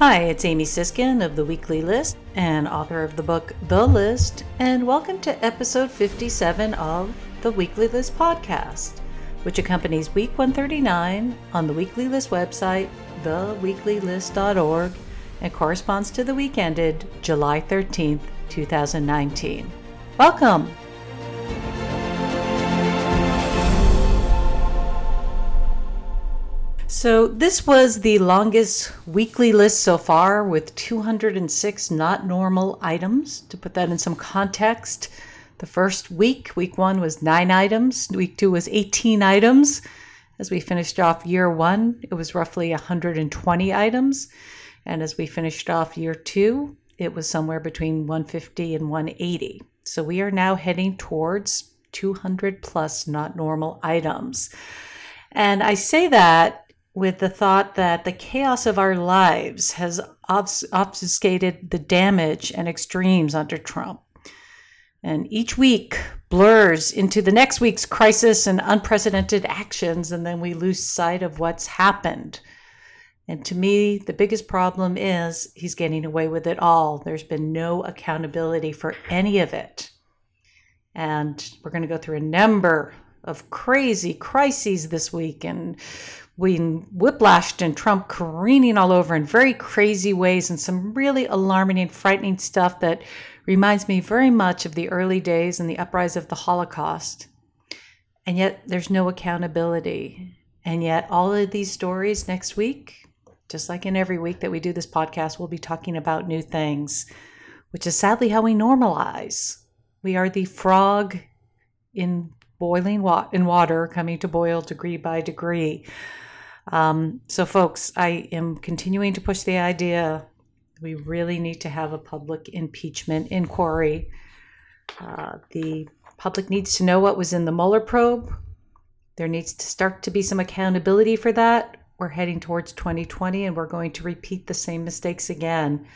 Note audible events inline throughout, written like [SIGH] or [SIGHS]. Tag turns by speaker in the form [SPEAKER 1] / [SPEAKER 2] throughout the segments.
[SPEAKER 1] Hi, it's Amy Siskind of The Weekly List and author of the book The List, and welcome to episode 57 of the Weekly List podcast, which accompanies week 139 on the Weekly List website, theweeklylist.org, and corresponds to the week ended July 13th, 2019. Welcome! So, this was the longest weekly list so far with 206 not normal items. To put that in some context, the first week, week one, was nine items, week two was 18 items. As we finished off year one, it was roughly 120 items. And as we finished off year two, it was somewhere between 150 and 180. So, we are now heading towards 200 plus not normal items. And I say that with the thought that the chaos of our lives has obfuscated the damage and extremes under Trump. And each week blurs into the next week's crisis and unprecedented actions, and then we lose sight of what's happened. And to me, the biggest problem is he's getting away with it all. There's been no accountability for any of it. And we're going to go through a number of crazy crises this week and we whiplashed and Trump careening all over in very crazy ways and some really alarming and frightening stuff that reminds me very much of the early days and the uprising of the Holocaust. And yet there's no accountability. And yet all of these stories next week, just like in every week that we do this podcast, we'll be talking about new things, which is sadly how we normalize. We are the frog in boiling wa- in water coming to boil degree by degree. Um, so, folks, I am continuing to push the idea we really need to have a public impeachment inquiry. Uh, the public needs to know what was in the Mueller probe. There needs to start to be some accountability for that. We're heading towards 2020 and we're going to repeat the same mistakes again.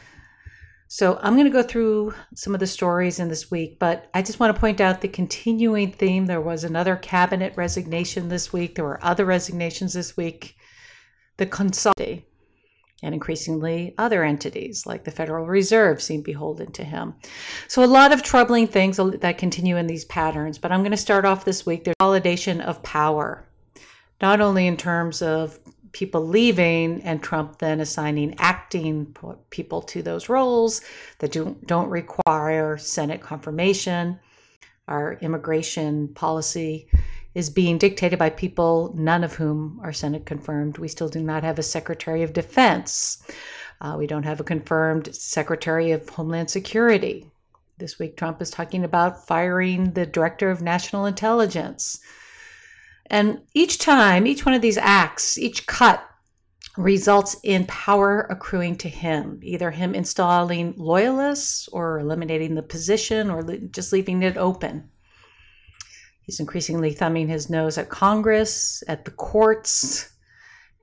[SPEAKER 1] So I'm going to go through some of the stories in this week, but I just want to point out the continuing theme. There was another cabinet resignation this week. There were other resignations this week the consulting, and increasingly other entities like the Federal Reserve seem beholden to him. So, a lot of troubling things that continue in these patterns, but I'm going to start off this week. There's validation of power, not only in terms of people leaving and Trump then assigning acting people to those roles that do, don't require Senate confirmation. Our immigration policy is being dictated by people, none of whom are Senate confirmed. We still do not have a Secretary of Defense. Uh, we don't have a confirmed Secretary of Homeland Security. This week, Trump is talking about firing the Director of National Intelligence. And each time, each one of these acts, each cut results in power accruing to him, either him installing loyalists or eliminating the position or just leaving it open. He's increasingly thumbing his nose at Congress, at the courts,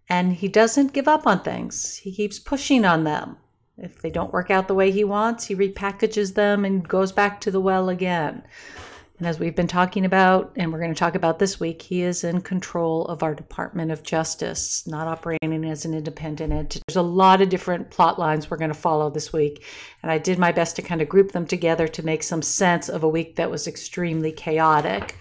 [SPEAKER 1] and he doesn't give up on things. He keeps pushing on them. If they don't work out the way he wants, he repackages them and goes back to the well again. And as we've been talking about, and we're going to talk about this week, he is in control of our Department of Justice, not operating as an independent entity. There's a lot of different plot lines we're going to follow this week. And I did my best to kind of group them together to make some sense of a week that was extremely chaotic.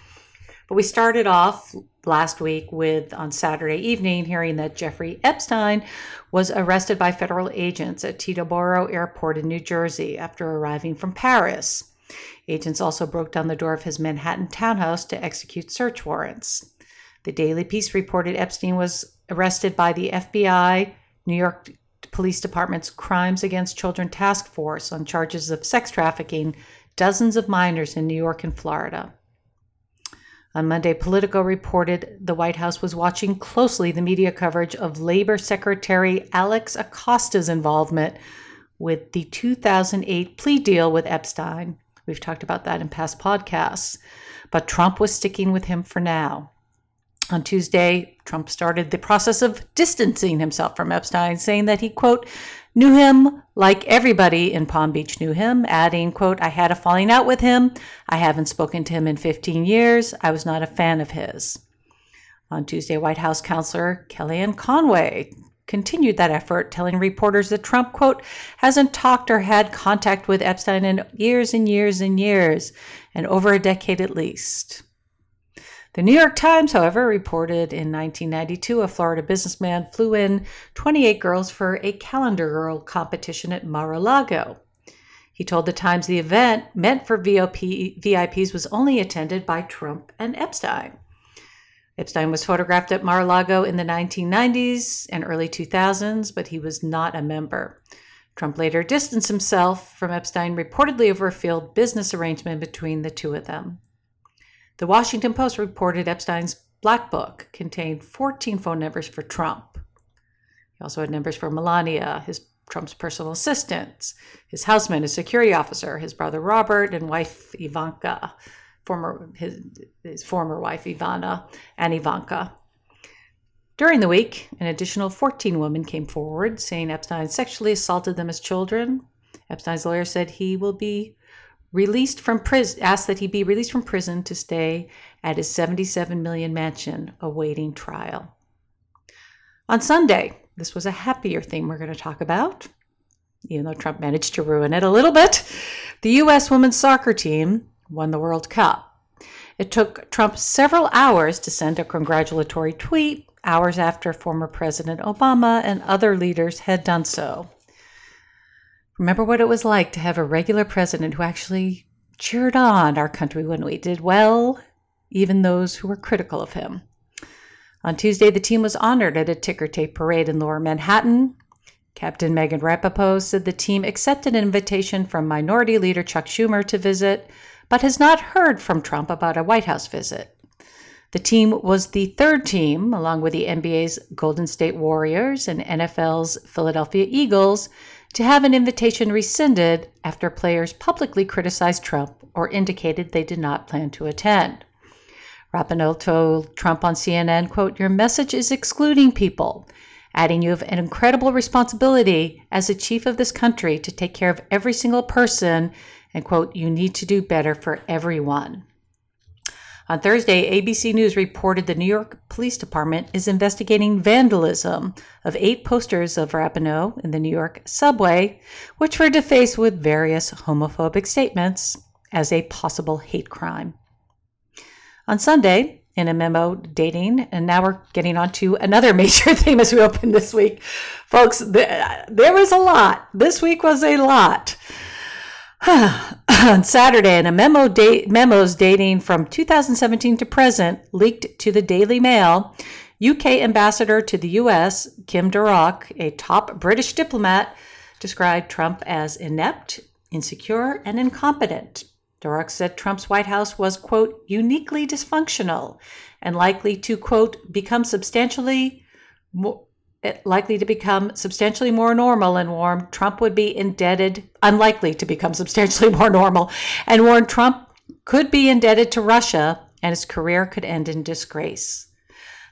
[SPEAKER 1] But we started off last week with, on Saturday evening, hearing that Jeffrey Epstein was arrested by federal agents at Teterboro Airport in New Jersey after arriving from Paris. Agents also broke down the door of his Manhattan townhouse to execute search warrants. The Daily Beast reported Epstein was arrested by the FBI, New York Police Department's Crimes Against Children Task Force on charges of sex trafficking dozens of minors in New York and Florida. On Monday, Politico reported the White House was watching closely the media coverage of Labor Secretary Alex Acosta's involvement with the 2008 plea deal with Epstein. We've talked about that in past podcasts. But Trump was sticking with him for now. On Tuesday, Trump started the process of distancing himself from Epstein, saying that he, quote, knew him like everybody in Palm Beach knew him, adding, quote, I had a falling out with him. I haven't spoken to him in 15 years. I was not a fan of his. On Tuesday, White House counselor Kellyanne Conway continued that effort, telling reporters that Trump, quote, hasn't talked or had contact with Epstein in years and years and years, and over a decade at least. The New York Times, however, reported in 1992 a Florida businessman flew in 28 girls for a calendar girl competition at Mar a Lago. He told the Times the event, meant for VIPs, was only attended by Trump and Epstein. Epstein was photographed at Mar a Lago in the 1990s and early 2000s, but he was not a member. Trump later distanced himself from Epstein, reportedly over a failed business arrangement between the two of them. The Washington Post reported Epstein's black book contained 14 phone numbers for Trump. He also had numbers for Melania, his Trump's personal assistants, his houseman, his security officer, his brother Robert, and wife Ivanka, former his, his former wife Ivana, and Ivanka. During the week, an additional 14 women came forward saying Epstein sexually assaulted them as children. Epstein's lawyer said he will be released from prison, asked that he be released from prison to stay at his 77 million mansion awaiting trial. On Sunday, this was a happier thing we're going to talk about, even though Trump managed to ruin it a little bit. The U.S. women's soccer team won the World Cup. It took Trump several hours to send a congratulatory tweet, hours after former President Obama and other leaders had done so. Remember what it was like to have a regular president who actually cheered on our country when we did well, even those who were critical of him. On Tuesday, the team was honored at a ticker tape parade in lower Manhattan. Captain Megan Rapinoe said the team accepted an invitation from Minority Leader Chuck Schumer to visit, but has not heard from Trump about a White House visit. The team was the third team, along with the NBA's Golden State Warriors and NFL's Philadelphia Eagles, to have an invitation rescinded after players publicly criticized Trump or indicated they did not plan to attend. Rapinoe told Trump on CNN, quote, Your message is excluding people, adding you have an incredible responsibility as the chief of this country to take care of every single person, and quote, you need to do better for everyone. On Thursday, ABC News reported the New York Police Department is investigating vandalism of eight posters of Rapinoe in the New York subway, which were defaced with various homophobic statements as a possible hate crime. On Sunday, in a memo dating, and now we're getting on to another [LAUGHS] major theme as we open this week. Folks, there was a lot. This week was a lot. [SIGHS] [COUGHS] on Saturday, in a memo date, memos dating from 2017 to present leaked to the Daily Mail, UK ambassador to the US, Kim Darroch, a top British diplomat, described Trump as inept, insecure, and incompetent. Darroch said Trump's White House was, quote, uniquely dysfunctional and likely to, quote, become substantially more, likely to become substantially more normal and warm, Trump would be indebted, unlikely to become substantially [LAUGHS] more normal, and warned Trump could be indebted to Russia and his career could end in disgrace.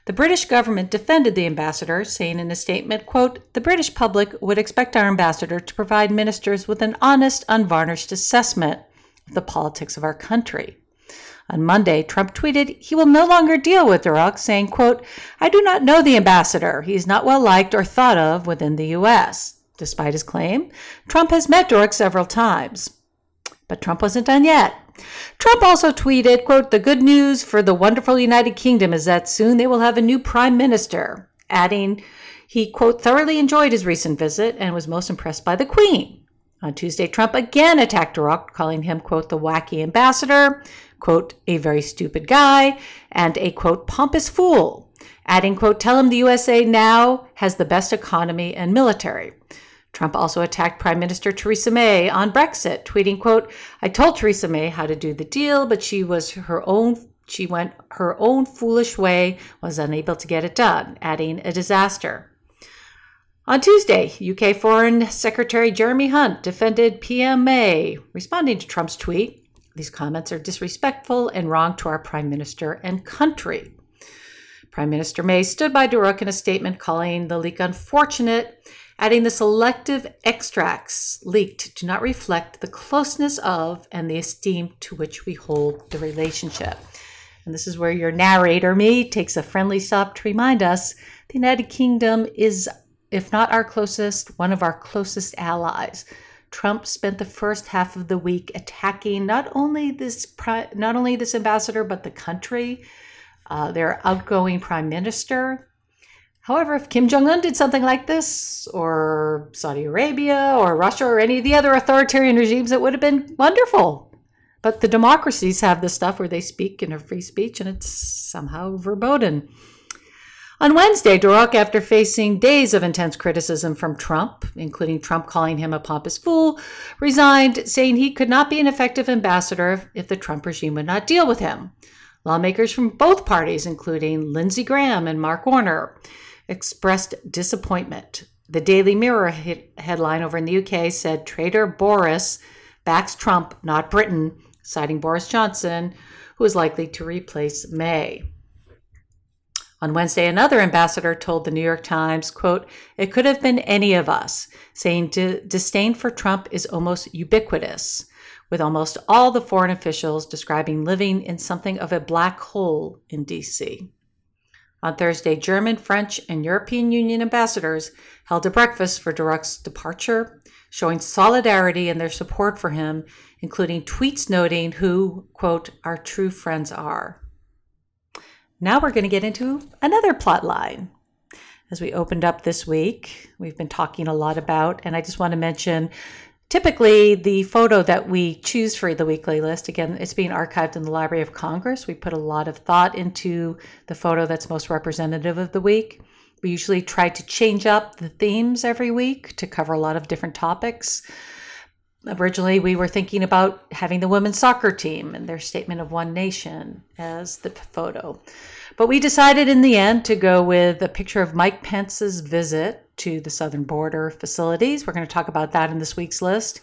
[SPEAKER 1] The British government defended the ambassador, saying in a statement, quote, The British public would expect our ambassador to provide ministers with an honest, unvarnished assessment of the politics of our country. On Monday, Trump tweeted he will no longer deal with Darroch, saying, quote, I do not know the ambassador. He is not well liked or thought of within the U.S. Despite his claim, Trump has met Darroch several times. But Trump wasn't done yet. Trump also tweeted, quote, the good news for the wonderful United Kingdom is that soon they will have a new prime minister, adding he, quote, thoroughly enjoyed his recent visit and was most impressed by the Queen. On Tuesday, Trump again attacked Darroch, calling him, quote, the wacky ambassador, quote, a very stupid guy, and a, quote, pompous fool, adding, quote, tell him the USA now has the best economy and military. Trump also attacked Prime Minister Theresa May on Brexit, tweeting, quote, I told Theresa May how to do the deal, but she was her own she went her own foolish way, was unable to get it done, adding a disaster. On Tuesday, UK Foreign Secretary Jeremy Hunt defended PM May, responding to Trump's tweet these comments are disrespectful and wrong to our Prime Minister and country. Prime Minister May stood by Darroch in a statement calling the leak unfortunate, adding the selective extracts leaked do not reflect the closeness of and the esteem to which we hold the relationship. And this is where your narrator, me, takes a friendly stop to remind us the United Kingdom is if not our closest, one of our closest allies. Trump spent the first half of the week attacking not only this not only this ambassador but the country, uh, their outgoing prime minister. However, if Kim Jong Un did something like this, or Saudi Arabia, or Russia, or any of the other authoritarian regimes, it would have been wonderful. But the democracies have this stuff where they speak in a free speech, and it's somehow verboten. On Wednesday, Darroch, after facing days of intense criticism from Trump, including Trump calling him a pompous fool, resigned, saying he could not be an effective ambassador if the Trump regime would not deal with him. Lawmakers from both parties, including Lindsey Graham and Mark Warner, expressed disappointment. The Daily Mirror headline over in the UK said Traitor Boris backs Trump, not Britain, citing Boris Johnson, who is likely to replace May. On Wednesday, another ambassador told the New York Times, quote, it could have been any of us, saying disdain for Trump is almost ubiquitous, with almost all the foreign officials describing living in something of a black hole in D.C. On Thursday, German, French, and European Union ambassadors held a breakfast for Darroch's departure, showing solidarity and their support for him, including tweets noting who, quote, our true friends are. Now we're going to get into another plot line. As we opened up this week, we've been talking a lot about, and I just want to mention typically the photo that we choose for the weekly list again it's being archived in the library of congress. We put a lot of thought into the photo that's most representative of the week. We usually try to change up the themes every week to cover a lot of different topics originally we were thinking about having the women's soccer team and their statement of one nation as the photo. But we decided in the end to go with a picture of mike pence's visit to the southern border facilities. We're going to talk about that in this week's list.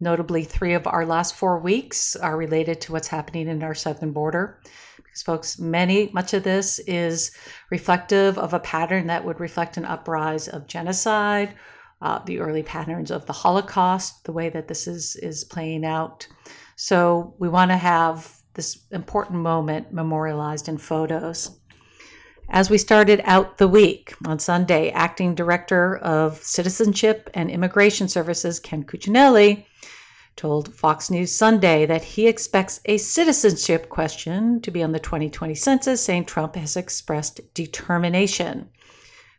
[SPEAKER 1] Notably three of our last four weeks are related to what's happening in our southern border. Because folks many much of this is reflective of a pattern that would reflect an uprise of genocide uh, the early patterns of the Holocaust, the way that this is is playing out. So we want to have this important moment memorialized in photos. As we started out the week on Sunday, Acting Director of Citizenship and Immigration Services Ken Cuccinelli told Fox News Sunday that he expects a citizenship question to be on the 2020 census, saying Trump has expressed determination.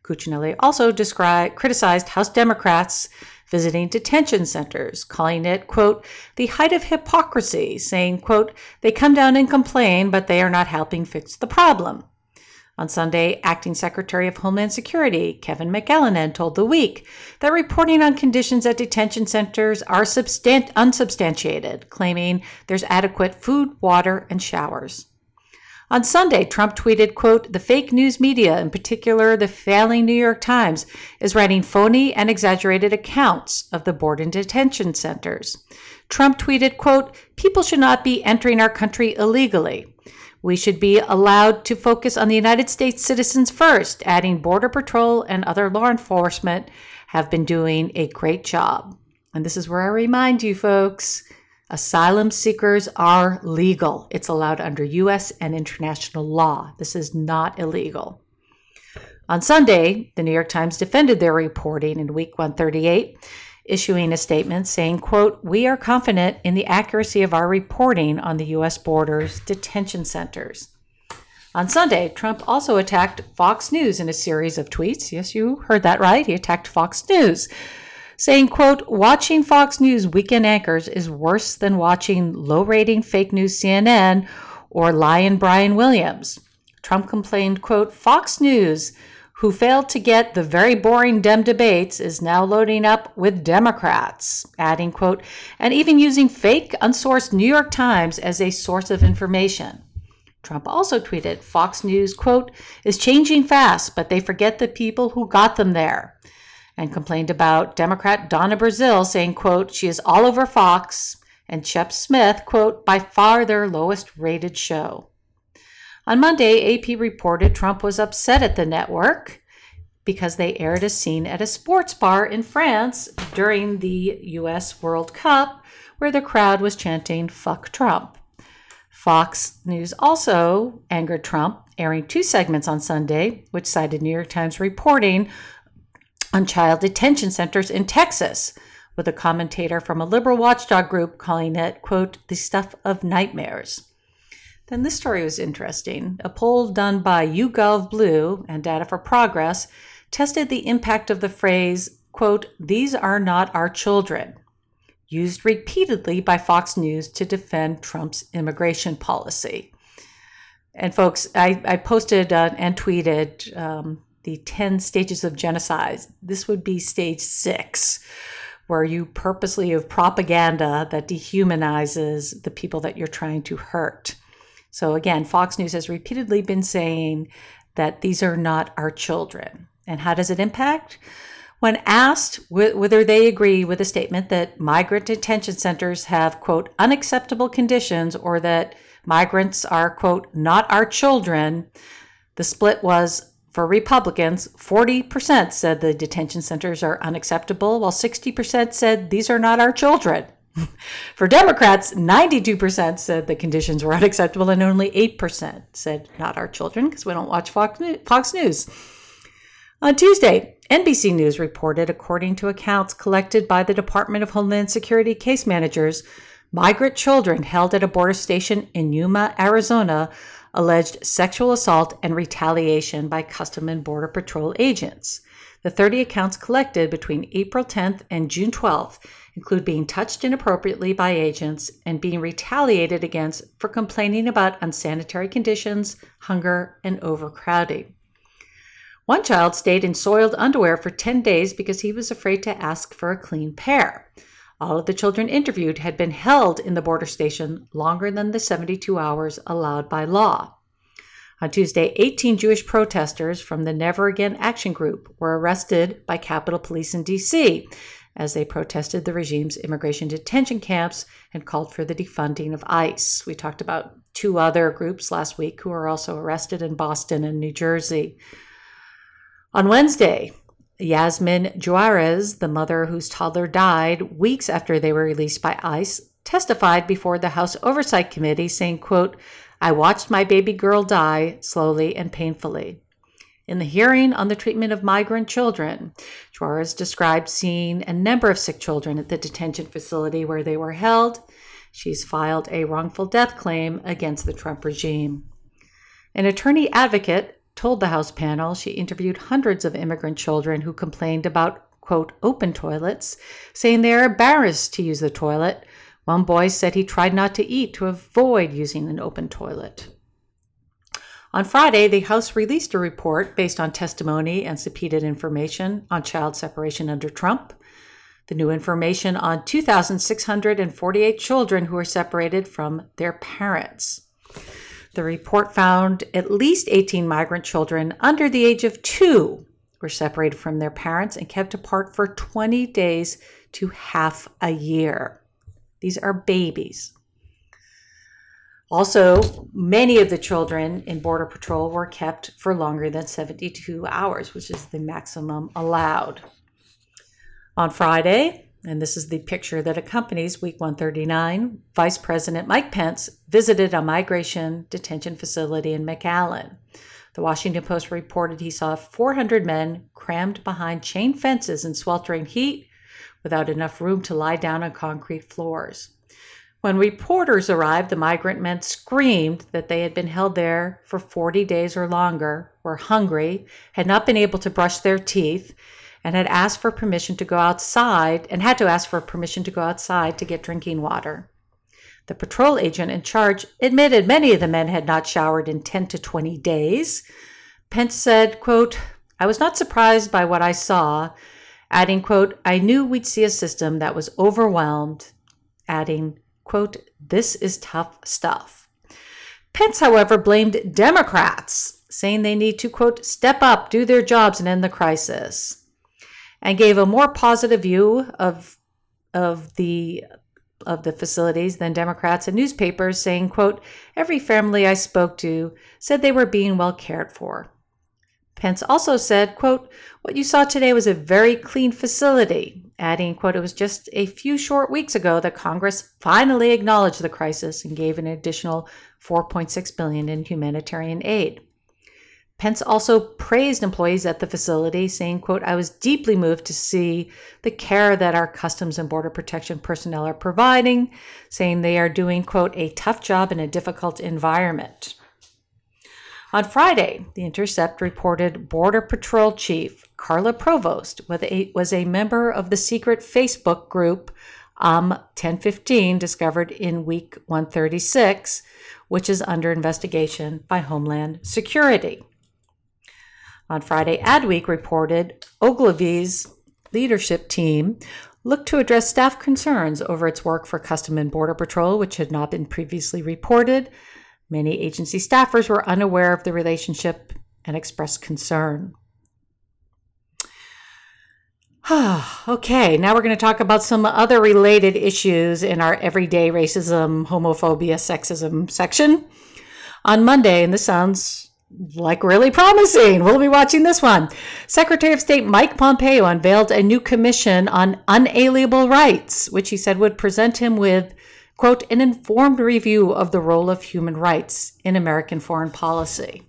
[SPEAKER 1] Cuccinelli also described, criticized House Democrats visiting detention centers, calling it, quote, the height of hypocrisy, saying, quote, they come down and complain, but they are not helping fix the problem. On Sunday, Acting Secretary of Homeland Security Kevin McAleenan told The Week that reporting on conditions at detention centers are substan- unsubstantiated, claiming there's adequate food, water, and showers. On Sunday, Trump tweeted, quote, the fake news media, in particular the failing New York Times, is writing phony and exaggerated accounts of the board and detention centers. Trump tweeted, quote, people should not be entering our country illegally. We should be allowed to focus on the United States citizens first, adding Border Patrol and other law enforcement have been doing a great job. And this is where I remind you, folks Asylum seekers are legal. It's allowed under U.S. and international law. This is not illegal. On Sunday, the New York Times defended their reporting in week 138, issuing a statement saying, quote, "We are confident in the accuracy of our reporting on the US borders detention centers." On Sunday, Trump also attacked Fox News in a series of tweets. Yes, you heard that right. He attacked Fox News saying, quote, watching Fox News weekend anchors is worse than watching low-rating fake news CNN or lion Brian Williams. Trump complained, quote, Fox News, who failed to get the very boring Dem debates, is now loading up with Democrats, adding, quote, and even using fake, unsourced New York Times as a source of information. Trump also tweeted, Fox News, quote, is changing fast, but they forget the people who got them there and complained about Democrat Donna Brazile saying, quote, she is all over Fox, and Shep Smith, quote, by far their lowest rated show. On Monday, AP reported Trump was upset at the network because they aired a scene at a sports bar in France during the US World Cup where the crowd was chanting, fuck Trump. Fox News also angered Trump, airing two segments on Sunday, which cited New York Times reporting on child detention centers in Texas, with a commentator from a liberal watchdog group calling it, quote, the stuff of nightmares. Then this story was interesting. A poll done by YouGov Blue and Data for Progress tested the impact of the phrase, quote, these are not our children, used repeatedly by Fox News to defend Trump's immigration policy. And folks, I, I posted uh, and tweeted um, the 10 stages of genocide. This would be stage six, where you purposely have propaganda that dehumanizes the people that you're trying to hurt. So again, Fox News has repeatedly been saying that these are not our children. And how does it impact? When asked whether they agree with the statement that migrant detention centers have, quote, unacceptable conditions or that migrants are, quote, not our children, the split was for Republicans, 40% said the detention centers are unacceptable, while 60% said these are not our children. [LAUGHS] For Democrats, 92% said the conditions were unacceptable, and only 8% said not our children because we don't watch Fox News. On Tuesday, NBC News reported, according to accounts collected by the Department of Homeland Security case managers, migrant children held at a border station in Yuma, Arizona, alleged sexual assault and retaliation by Custom and Border Patrol agents. The 30 accounts collected between April 10th and June 12th include being touched inappropriately by agents and being retaliated against for complaining about unsanitary conditions, hunger, and overcrowding. One child stayed in soiled underwear for 10 days because he was afraid to ask for a clean pair. All of the children interviewed had been held in the border station longer than the 72 hours allowed by law. On Tuesday, 18 Jewish protesters from the Never Again Action Group were arrested by Capitol Police in D.C. as they protested the regime's immigration detention camps and called for the defunding of ICE. We talked about two other groups last week who were also arrested in Boston and New Jersey. On Wednesday, Yasmin Juarez, the mother whose toddler died weeks after they were released by ICE, testified before the House Oversight Committee saying, quote, I watched my baby girl die slowly and painfully. In the hearing on the treatment of migrant children, Juarez described seeing a number of sick children at the detention facility where they were held. She's filed a wrongful death claim against the Trump regime. An attorney advocate told the House panel she interviewed hundreds of immigrant children who complained about, quote, open toilets, saying they are embarrassed to use the toilet one boy said he tried not to eat to avoid using an open toilet. On Friday, the House released a report based on testimony and subpoenaed information on child separation under Trump. The new information on 2,648 children who were separated from their parents. The report found at least 18 migrant children under the age of two were separated from their parents and kept apart for 20 days to half a year. These are babies. Also, many of the children in Border Patrol were kept for longer than 72 hours, which is the maximum allowed. On Friday, and this is the picture that accompanies Week 139, Vice President Mike Pence visited a migration detention facility in McAllen. The Washington Post reported he saw 400 men crammed behind chain fences in sweltering heat without enough room to lie down on concrete floors. When reporters arrived, the migrant men screamed that they had been held there for 40 days or longer, were hungry, had not been able to brush their teeth, and had asked for permission to go outside and had to ask for permission to go outside to get drinking water. The patrol agent in charge admitted many of the men had not showered in 10 to 20 days. Pence said, quote, I was not surprised by what I saw, adding, quote, I knew we'd see a system that was overwhelmed, adding, quote, this is tough stuff. Pence, however, blamed Democrats, saying they need to, quote, step up, do their jobs, and end the crisis, and gave a more positive view of, of the of the facilities than Democrats and newspapers, saying, quote, every family I spoke to said they were being well cared for. Pence also said, quote, what you saw today was a very clean facility, adding, quote, it was just a few short weeks ago that Congress finally acknowledged the crisis and gave an additional 4.6 billion in humanitarian aid. Pence also praised employees at the facility, saying, quote, I was deeply moved to see the care that our Customs and Border Protection personnel are providing, saying they are doing, quote, a tough job in a difficult environment. On Friday, The Intercept reported Border Patrol Chief Carla Provost was a member of the secret Facebook group um 1015 discovered in week 136, which is under investigation by Homeland Security. On Friday, Adweek reported Ogilvy's leadership team looked to address staff concerns over its work for Custom and Border Patrol, which had not been previously reported. Many agency staffers were unaware of the relationship and expressed concern. [SIGHS] okay, now we're going to talk about some other related issues in our everyday racism, homophobia, sexism section. On Monday, and this sounds like really promising. We'll be watching this one. Secretary of State Mike Pompeo unveiled a new commission on unalienable rights, which he said would present him with, quote, an informed review of the role of human rights in American foreign policy.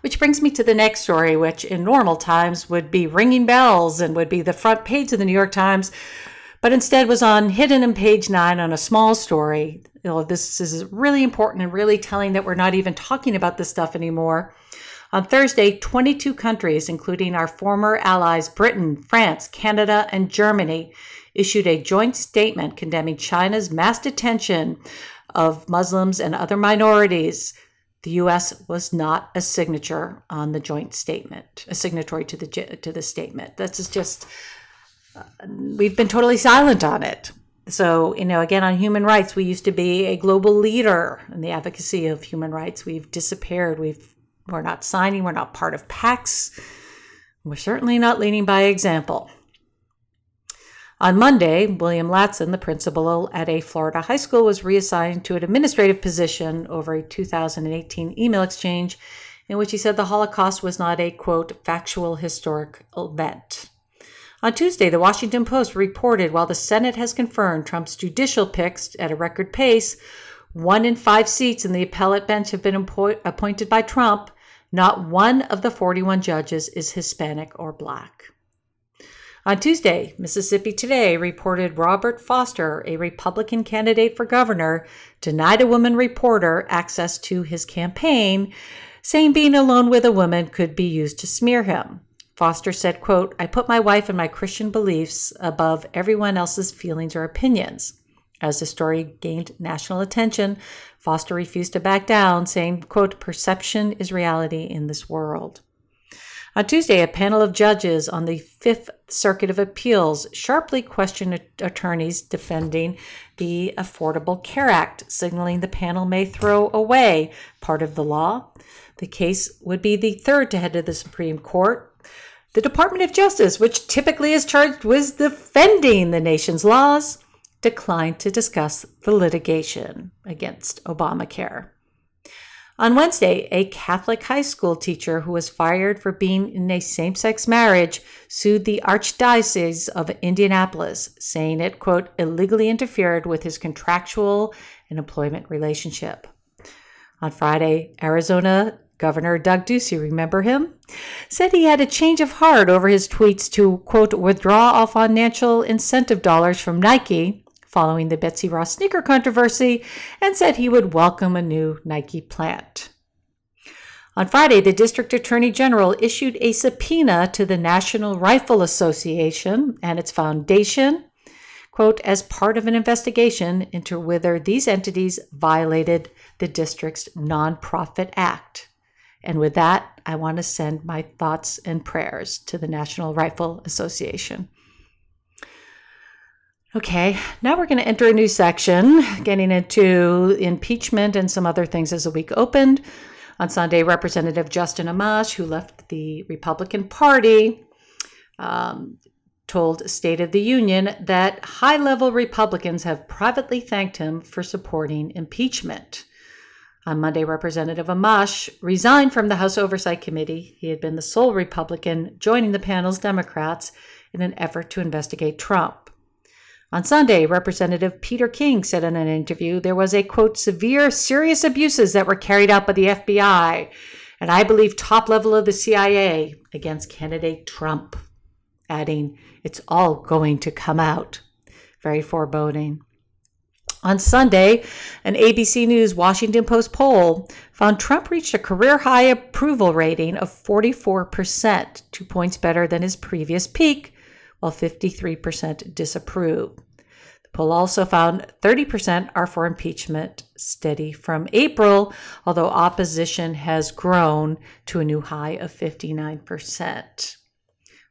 [SPEAKER 1] Which brings me to the next story, which in normal times would be ringing bells and would be the front page of the New York Times, but instead was on hidden in page nine on a small story you know, this is really important and really telling that we're not even talking about this stuff anymore. On Thursday, 22 countries, including our former allies Britain, France, Canada, and Germany, issued a joint statement condemning China's mass detention of Muslims and other minorities. The U.S. was not a signature on the joint statement, a signatory to the to the statement. That's just we've been totally silent on it. So, you know, again, on human rights, we used to be a global leader in the advocacy of human rights. We've disappeared. We've, we're not signing. We're not part of pacts. We're certainly not leading by example. On Monday, William Latson, the principal at a Florida high school, was reassigned to an administrative position over a 2018 email exchange in which he said the Holocaust was not a, quote, factual historic event. On Tuesday, the Washington Post reported while the Senate has confirmed Trump's judicial picks at a record pace, one in five seats in the appellate bench have been appointed by Trump. Not one of the 41 judges is Hispanic or black. On Tuesday, Mississippi Today reported Robert Foster, a Republican candidate for governor, denied a woman reporter access to his campaign, saying being alone with a woman could be used to smear him. Foster said, quote, I put my wife and my Christian beliefs above everyone else's feelings or opinions. As the story gained national attention, Foster refused to back down, saying, quote, perception is reality in this world. On Tuesday, a panel of judges on the Fifth Circuit of Appeals sharply questioned attorneys defending the Affordable Care Act, signaling the panel may throw away part of the law. The case would be the third to head to the Supreme Court. The Department of Justice, which typically is charged with defending the nation's laws, declined to discuss the litigation against Obamacare. On Wednesday, a Catholic high school teacher who was fired for being in a same sex marriage sued the Archdiocese of Indianapolis, saying it, quote, illegally interfered with his contractual and employment relationship. On Friday, Arizona Governor Doug Ducey, remember him? Said he had a change of heart over his tweets to, quote, withdraw all financial incentive dollars from Nike following the Betsy Ross sneaker controversy and said he would welcome a new Nike plant. On Friday, the District Attorney General issued a subpoena to the National Rifle Association and its foundation, quote, as part of an investigation into whether these entities violated the district's Nonprofit Act. And with that, I want to send my thoughts and prayers to the National Rifle Association. Okay, now we're going to enter a new section, getting into impeachment and some other things as the week opened. On Sunday, Representative Justin Amash, who left the Republican Party, um, told State of the Union that high level Republicans have privately thanked him for supporting impeachment. On Monday, Representative Amash resigned from the House Oversight Committee. He had been the sole Republican joining the panel's Democrats in an effort to investigate Trump. On Sunday, Representative Peter King said in an interview there was a quote, severe, serious abuses that were carried out by the FBI and I believe top level of the CIA against candidate Trump, adding, It's all going to come out. Very foreboding. On Sunday, an ABC News Washington Post poll found Trump reached a career high approval rating of 44%, two points better than his previous peak, while 53% disapprove. The poll also found 30% are for impeachment, steady from April, although opposition has grown to a new high of 59%.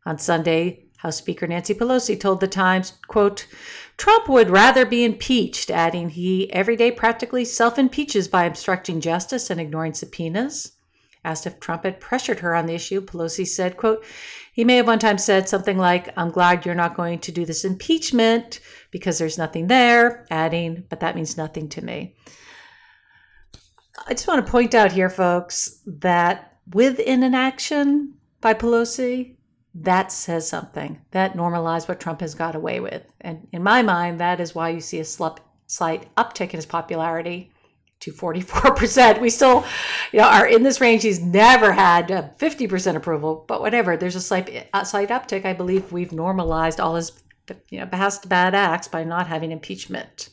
[SPEAKER 1] On Sunday, House Speaker Nancy Pelosi told the Times, quote, Trump would rather be impeached, adding he every day practically self impeaches by obstructing justice and ignoring subpoenas. Asked if Trump had pressured her on the issue, Pelosi said, quote, he may have one time said something like, I'm glad you're not going to do this impeachment because there's nothing there, adding, but that means nothing to me. I just want to point out here, folks, that with inaction by Pelosi, that says something. That normalized what Trump has got away with. And in my mind, that is why you see a slight uptick in his popularity to 44%. We still you know, are in this range. He's never had 50% approval, but whatever. There's a slight, a slight uptick. I believe we've normalized all his you know, past bad acts by not having impeachment.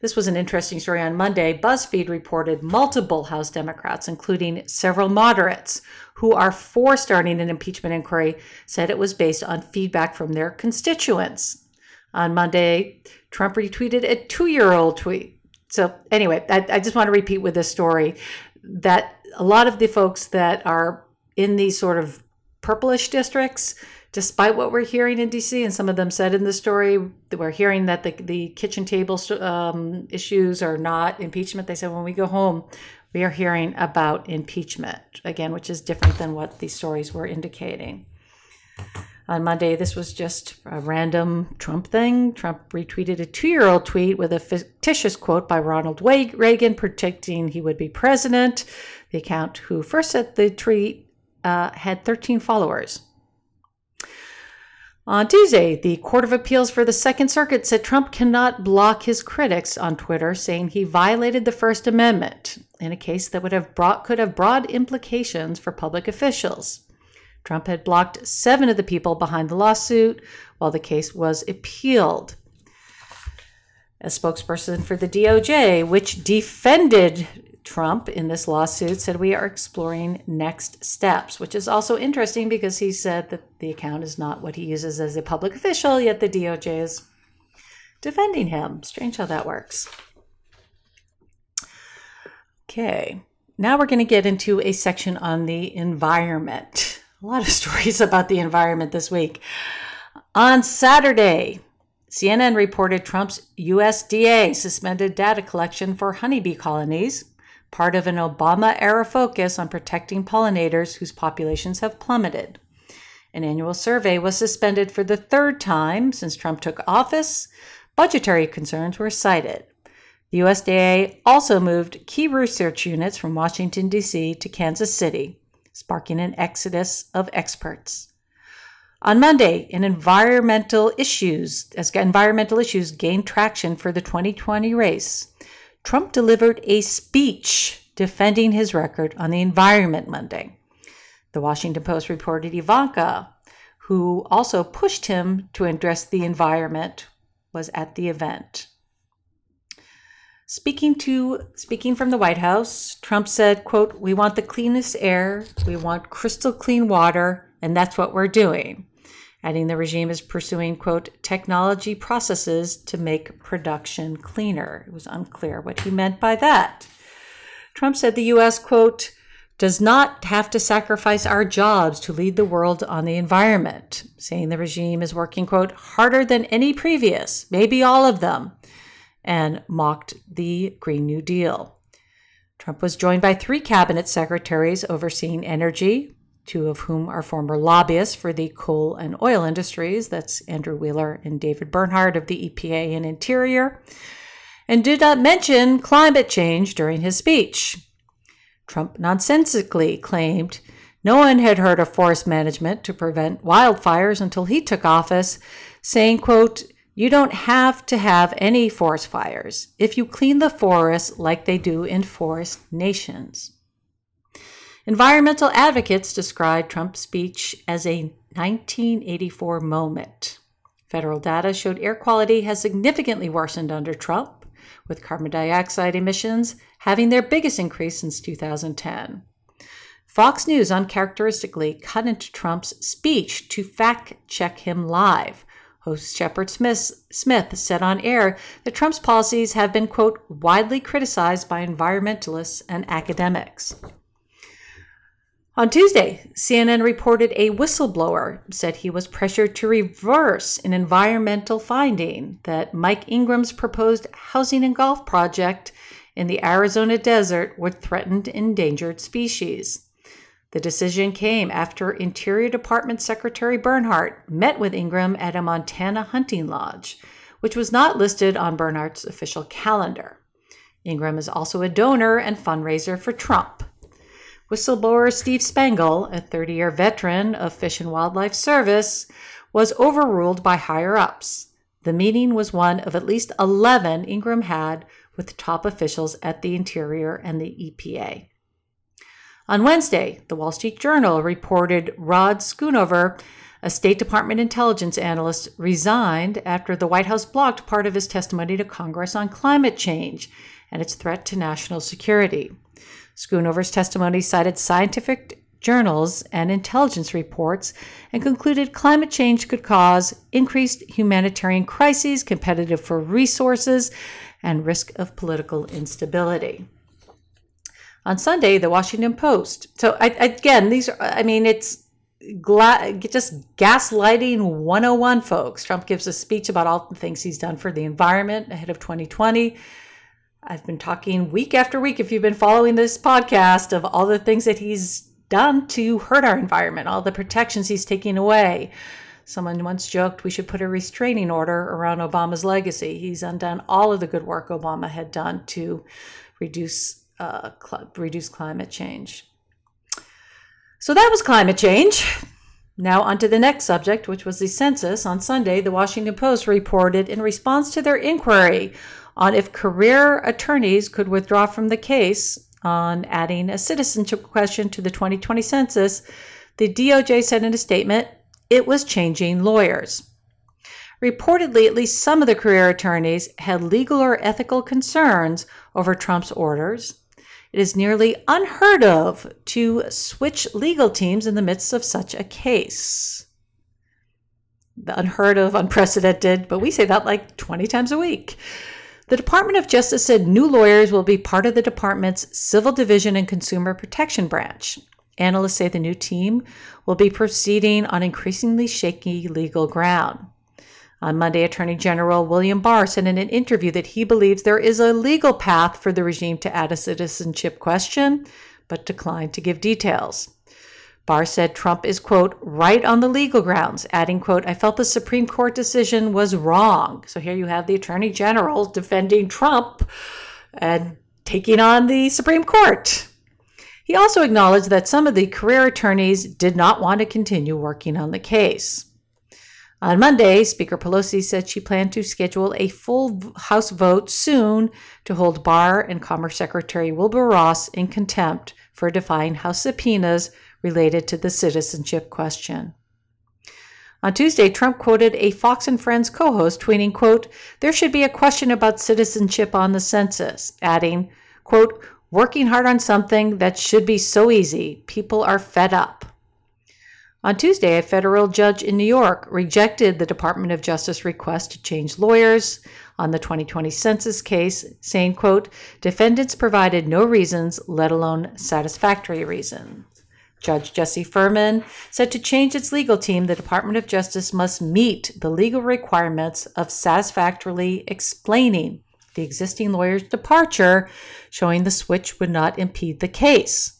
[SPEAKER 1] This was an interesting story on Monday. BuzzFeed reported multiple House Democrats, including several moderates, who are for starting an impeachment inquiry, said it was based on feedback from their constituents. On Monday, Trump retweeted a two year old tweet. So, anyway, I, I just want to repeat with this story that a lot of the folks that are in these sort of purplish districts despite what we're hearing in DC, and some of them said in the story, we're hearing that the, the kitchen table um, issues are not impeachment. They said when we go home, we are hearing about impeachment, again, which is different than what these stories were indicating. On Monday, this was just a random Trump thing. Trump retweeted a two year old tweet with a fictitious quote by Ronald Reagan predicting he would be president. The account who first said the tweet uh, had 13 followers. On Tuesday, the Court of Appeals for the Second Circuit said Trump cannot block his critics on Twitter, saying he violated the First Amendment in a case that would have brought, could have broad implications for public officials. Trump had blocked seven of the people behind the lawsuit while the case was appealed. A spokesperson for the DOJ, which defended Trump in this lawsuit said we are exploring next steps, which is also interesting because he said that the account is not what he uses as a public official, yet the DOJ is defending him. Strange how that works. Okay, now we're going to get into a section on the environment. A lot of [LAUGHS] stories about the environment this week. On Saturday, CNN reported Trump's USDA suspended data collection for honeybee colonies part of an Obama era focus on protecting pollinators whose populations have plummeted. An annual survey was suspended for the third time since Trump took office. Budgetary concerns were cited. The USDA also moved key research units from Washington, D.C. to Kansas City, sparking an exodus of experts. On Monday, environmental issues, as environmental issues gained traction for the 2020 race, Trump delivered a speech defending his record on the environment Monday. The Washington Post reported Ivanka, who also pushed him to address the environment, was at the event. Speaking to speaking from the White House, Trump said, quote, "We want the cleanest air, we want crystal clean water, and that's what we're doing." Adding the regime is pursuing, quote, technology processes to make production cleaner. It was unclear what he meant by that. Trump said the U.S., quote, does not have to sacrifice our jobs to lead the world on the environment, saying the regime is working, quote, harder than any previous, maybe all of them, and mocked the Green New Deal. Trump was joined by three cabinet secretaries overseeing energy, two of whom are former lobbyists for the coal and oil industries. That's Andrew Wheeler and David Bernhardt of the EPA and Interior, and did not mention climate change during his speech. Trump nonsensically claimed no one had heard of forest management to prevent wildfires until he took office, saying, quote, you don't have to have any forest fires if you clean the forest like they do in forest nations. Environmental advocates described Trump's speech as a 1984 moment. Federal data showed air quality has significantly worsened under Trump, with carbon dioxide emissions having their biggest increase since 2010. Fox News uncharacteristically cut into Trump's speech to fact check him live. Host Shepard Smith, Smith said on air that Trump's policies have been, quote, widely criticized by environmentalists and academics. On Tuesday, CNN reported a whistleblower said he was pressured to reverse an environmental finding that Mike Ingram's proposed housing and golf project in the Arizona desert would threaten endangered species. The decision came after Interior Department Secretary Bernhardt met with Ingram at a Montana hunting lodge, which was not listed on Bernhardt's official calendar. Ingram is also a donor and fundraiser for Trump. Whistleblower Steve Spangle, a 30 year veteran of Fish and Wildlife Service, was overruled by higher ups. The meeting was one of at least 11 Ingram had with top officials at the Interior and the EPA. On Wednesday, the Wall Street Journal reported Rod Schoonover, a State Department intelligence analyst, resigned after the White House blocked part of his testimony to Congress on climate change and its threat to national security. Schoonover's testimony cited scientific journals and intelligence reports and concluded climate change could cause increased humanitarian crises, competitive for resources, and risk of political instability on Sunday, the Washington Post. So I, again, these are, I mean, it's gla- just gaslighting 101, folks. Trump gives a speech about all the things he's done for the environment ahead of 2020. I've been talking week after week, if you've been following this podcast, of all the things that he's done to hurt our environment, all the protections he's taking away. Someone once joked we should put a restraining order around Obama's legacy. He's undone all of the good work Obama had done to reduce uh, cl- reduce climate change. So that was climate change. Now, on to the next subject, which was the census. On Sunday, the Washington Post reported in response to their inquiry on if career attorneys could withdraw from the case on adding a citizenship question to the 2020 census, the DOJ said in a statement it was changing lawyers. Reportedly, at least some of the career attorneys had legal or ethical concerns over Trump's orders it is nearly unheard of to switch legal teams in the midst of such a case. The unheard of, unprecedented, but we say that like 20 times a week. The Department of Justice said new lawyers will be part of the department's Civil Division and Consumer Protection branch. Analysts say the new team will be proceeding on increasingly shaky legal ground. On Monday, Attorney General William Barr said in an interview that he believes there is a legal path for the regime to add a citizenship question, but declined to give details. Barr said Trump is, quote, right on the legal grounds, adding, quote, I felt the Supreme Court decision was wrong. So here you have the Attorney General defending Trump and taking on the Supreme Court. He also acknowledged that some of the career attorneys did not want to continue working on the case. On Monday, Speaker Pelosi said she planned to schedule a full House vote soon to hold Barr and Commerce Secretary Wilbur Ross in contempt for defying House subpoenas related to the citizenship question. On Tuesday, Trump quoted a Fox and Friends co-host tweeting, quote, "There should be a question about citizenship on the census," adding, quote, "Working hard on something that should be so easy. People are fed up." On Tuesday, a federal judge in New York rejected the Department of Justice request to change lawyers on the 2020 census case, saying, quote, defendants provided no reasons, let alone satisfactory reasons. Judge Jesse Furman said to change its legal team, the Department of Justice must meet the legal requirements of satisfactorily explaining the existing lawyer's departure, showing the switch would not impede the case.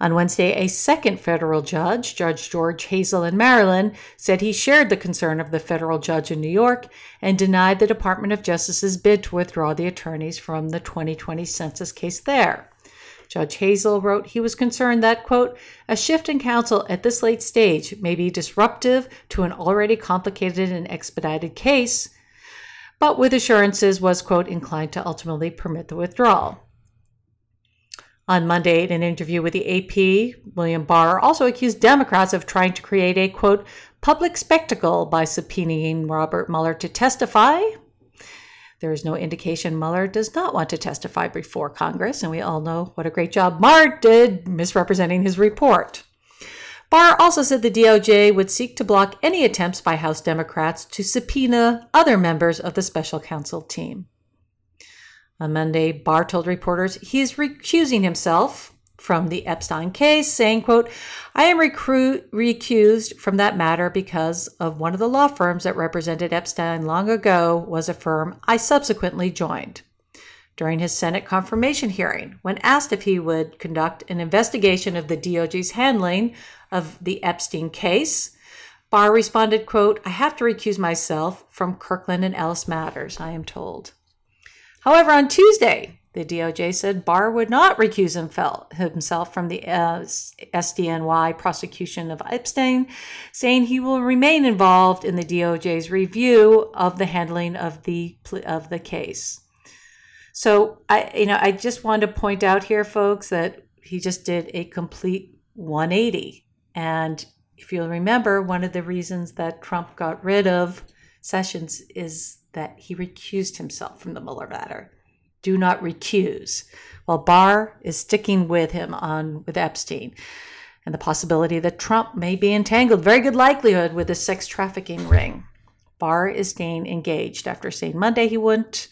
[SPEAKER 1] On Wednesday, a second federal judge, Judge George Hazel in Maryland, said he shared the concern of the federal judge in New York and denied the Department of Justice's bid to withdraw the attorneys from the 2020 census case there. Judge Hazel wrote he was concerned that, quote, a shift in counsel at this late stage may be disruptive to an already complicated and expedited case, but with assurances was, quote, inclined to ultimately permit the withdrawal. On Monday, in an interview with the AP, William Barr also accused Democrats of trying to create a quote, public spectacle by subpoenaing Robert Mueller to testify. There is no indication Mueller does not want to testify before Congress, and we all know what a great job Barr did misrepresenting his report. Barr also said the DOJ would seek to block any attempts by House Democrats to subpoena other members of the special counsel team. On Monday, Barr told reporters he is recusing himself from the Epstein case, saying, quote, I am recru- recused from that matter because of one of the law firms that represented Epstein long ago was a firm I subsequently joined. During his Senate confirmation hearing, when asked if he would conduct an investigation of the DOJ's handling of the Epstein case, Barr responded, quote, I have to recuse myself from Kirkland and Ellis matters, I am told. However, on Tuesday, the DOJ said Barr would not recuse himself from the uh, SDNY prosecution of Epstein, saying he will remain involved in the DOJ's review of the handling of the of the case. So I, you know, I just wanted to point out here, folks, that he just did a complete 180. And if you'll remember, one of the reasons that Trump got rid of Sessions is that he recused himself from the Mueller matter. Do not recuse. While Barr is sticking with him on with Epstein and the possibility that Trump may be entangled, very good likelihood with a sex trafficking ring. Barr is staying engaged after saying Monday he wouldn't,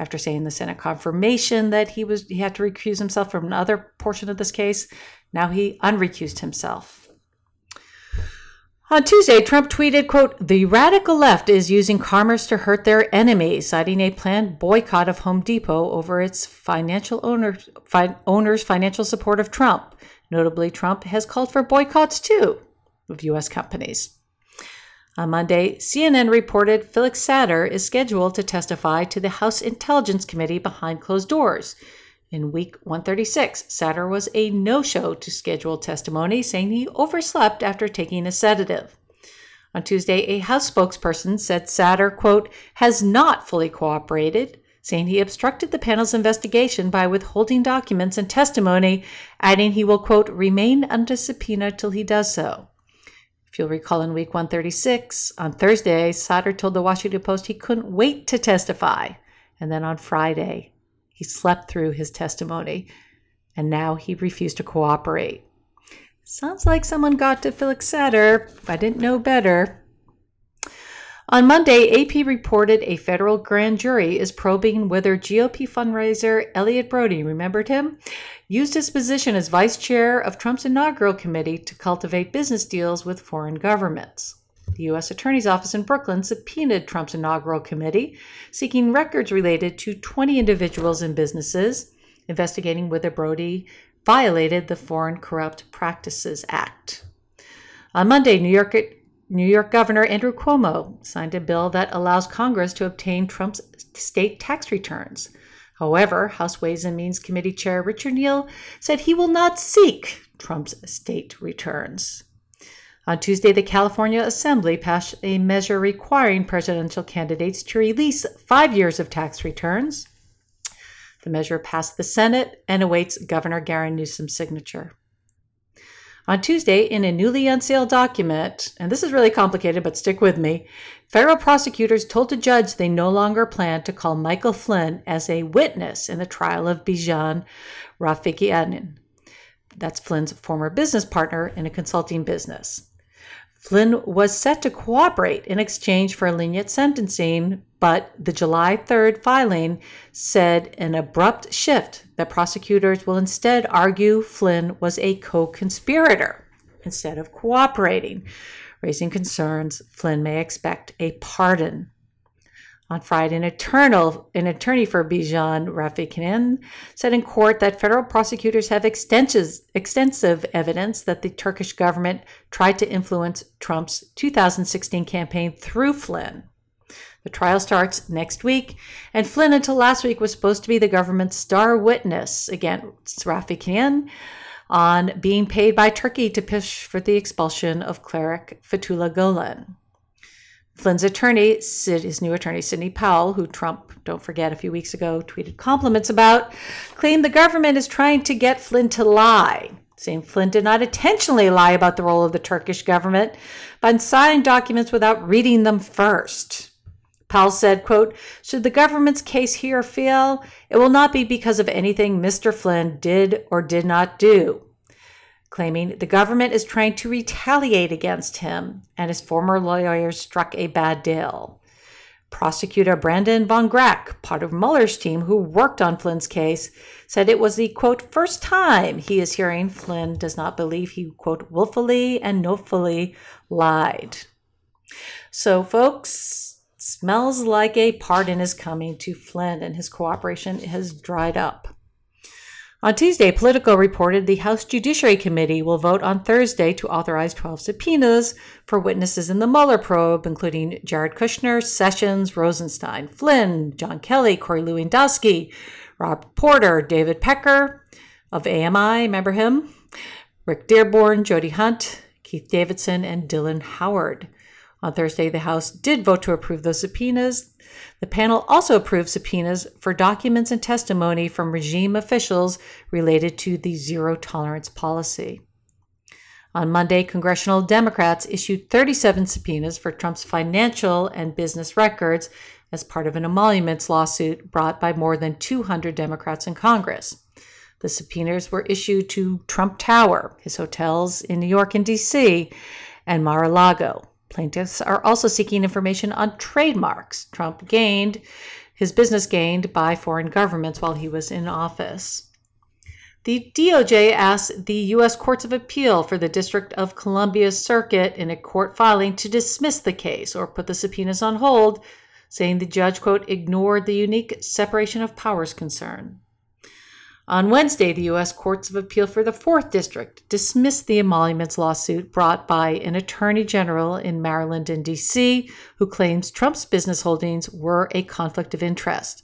[SPEAKER 1] after saying the Senate confirmation that he was he had to recuse himself from another portion of this case. Now he unrecused himself. On Tuesday, Trump tweeted, quote, The radical left is using commerce to hurt their enemies, citing a planned boycott of Home Depot over its financial owners, fi- owners' financial support of Trump. Notably, Trump has called for boycotts too of U.S. companies. On Monday, CNN reported Felix Sater is scheduled to testify to the House Intelligence Committee behind closed doors. In week 136, Sater was a no show to scheduled testimony, saying he overslept after taking a sedative. On Tuesday, a House spokesperson said Sater, quote, has not fully cooperated, saying he obstructed the panel's investigation by withholding documents and testimony, adding he will, quote, remain under subpoena till he does so. If you'll recall in week 136, on Thursday, Sater told the Washington Post he couldn't wait to testify. And then on Friday, he slept through his testimony, and now he refused to cooperate. Sounds like someone got to Felix Sater. I didn't know better. On Monday, AP reported a federal grand jury is probing whether GOP fundraiser Elliot Broidy, remembered him, used his position as vice chair of Trump's inaugural committee to cultivate business deals with foreign governments. The U.S. Attorney's Office in Brooklyn subpoenaed Trump's inaugural committee, seeking records related to 20 individuals and businesses, investigating whether Broidy violated the Foreign Corrupt Practices Act. On Monday, New York, New York Governor Andrew Cuomo signed a bill that allows Congress to obtain Trump's state tax returns. However, House Ways and Means Committee Chair Richard Neal said he will not seek Trump's state returns. On Tuesday, the California Assembly passed a measure requiring presidential candidates to release five years of tax returns. The measure passed the Senate and awaits Governor Gavin Newsom's signature. On Tuesday, in a newly unsealed document, and this is really complicated, but stick with me, federal prosecutors told a judge they no longer plan to call Michael Flynn as a witness in the trial of Bijan Rafiekian. That's Flynn's former business partner in a consulting business. Flynn was set to cooperate in exchange for a lenient sentencing, but the July 3rd filing said an abrupt shift that prosecutors will instead argue Flynn was a co conspirator instead of cooperating, raising concerns Flynn may expect a pardon on Friday, an, eternal, an attorney for Bijan Rafiekian said in court that federal prosecutors have extensive evidence that the Turkish government tried to influence Trump's 2016 campaign through Flynn. The trial starts next week, and Flynn, until last week, was supposed to be the government's star witness against Rafiekian on being paid by Turkey to push for the expulsion of cleric Fethullah Gulen. Flynn's attorney, Sid, his new attorney, Sidney Powell, who Trump, don't forget, a few weeks ago tweeted compliments about, claimed the government is trying to get Flynn to lie, saying Flynn did not intentionally lie about the role of the Turkish government, but signed documents without reading them first. Powell said, quote, Should the government's case here fail, it will not be because of anything Mr. Flynn did or did not do, claiming the government is trying to retaliate against him and his former lawyers struck a bad deal. Prosecutor Brandon Van Grack, part of Mueller's team who worked on Flynn's case, said it was the quote first time he is hearing Flynn does not believe he quote willfully and knowfully lied. So, folks, Smells like a pardon is coming to Flynn, and his cooperation has dried up. On Tuesday, Politico reported the House Judiciary Committee will vote on Thursday to authorize 12 subpoenas for witnesses in the Mueller probe, including Jared Kushner, Sessions, Rosenstein, Flynn, John Kelly, Corey Lewandowski, Rob Porter, David Pecker of AMI, remember him? Rick Dearborn, Jody Hunt, Keith Davidson, and Dylan Howard. On Thursday, the House did vote to approve those subpoenas. The panel also approved subpoenas for documents and testimony from regime officials related to the zero tolerance policy. On Monday, congressional Democrats issued 37 subpoenas for Trump's financial and business records as part of an emoluments lawsuit brought by more than 200 Democrats in Congress. The subpoenas were issued to Trump Tower, his hotels in New York and D.C., and Mar a Lago, Plaintiffs are also seeking information on trademarks Trump gained, his business gained by foreign governments while he was in office. The DOJ asked the U.S. Courts of Appeal for the District of Columbia Circuit in a court filing to dismiss the case or put the subpoenas on hold, saying the judge, quote, ignored the unique separation of powers concern. On Wednesday, the U.S. Courts of Appeal for the 4th District dismissed the emoluments lawsuit brought by an attorney general in Maryland and D.C. who claims Trump's business holdings were a conflict of interest.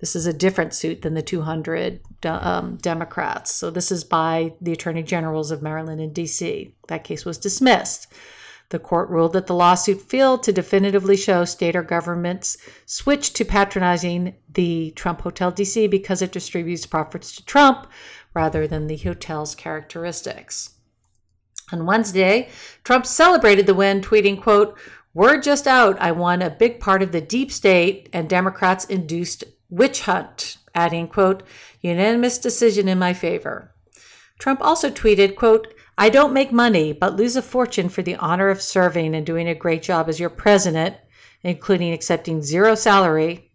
[SPEAKER 1] This is a different suit than the 200 um, Democrats. So, this is by the attorney generals of Maryland and D.C. That case was dismissed. The court ruled that the lawsuit failed to definitively show state or governments switched to patronizing the Trump Hotel DC because it distributes profits to Trump rather than the hotel's characteristics. On Wednesday, Trump celebrated the win, tweeting, quote, Word just out, I won a big part of the deep state and Democrats induced witch hunt, adding, quote, unanimous decision in my favor. Trump also tweeted, quote, I don't make money, but lose a fortune for the honor of serving and doing a great job as your president, including accepting zero salary.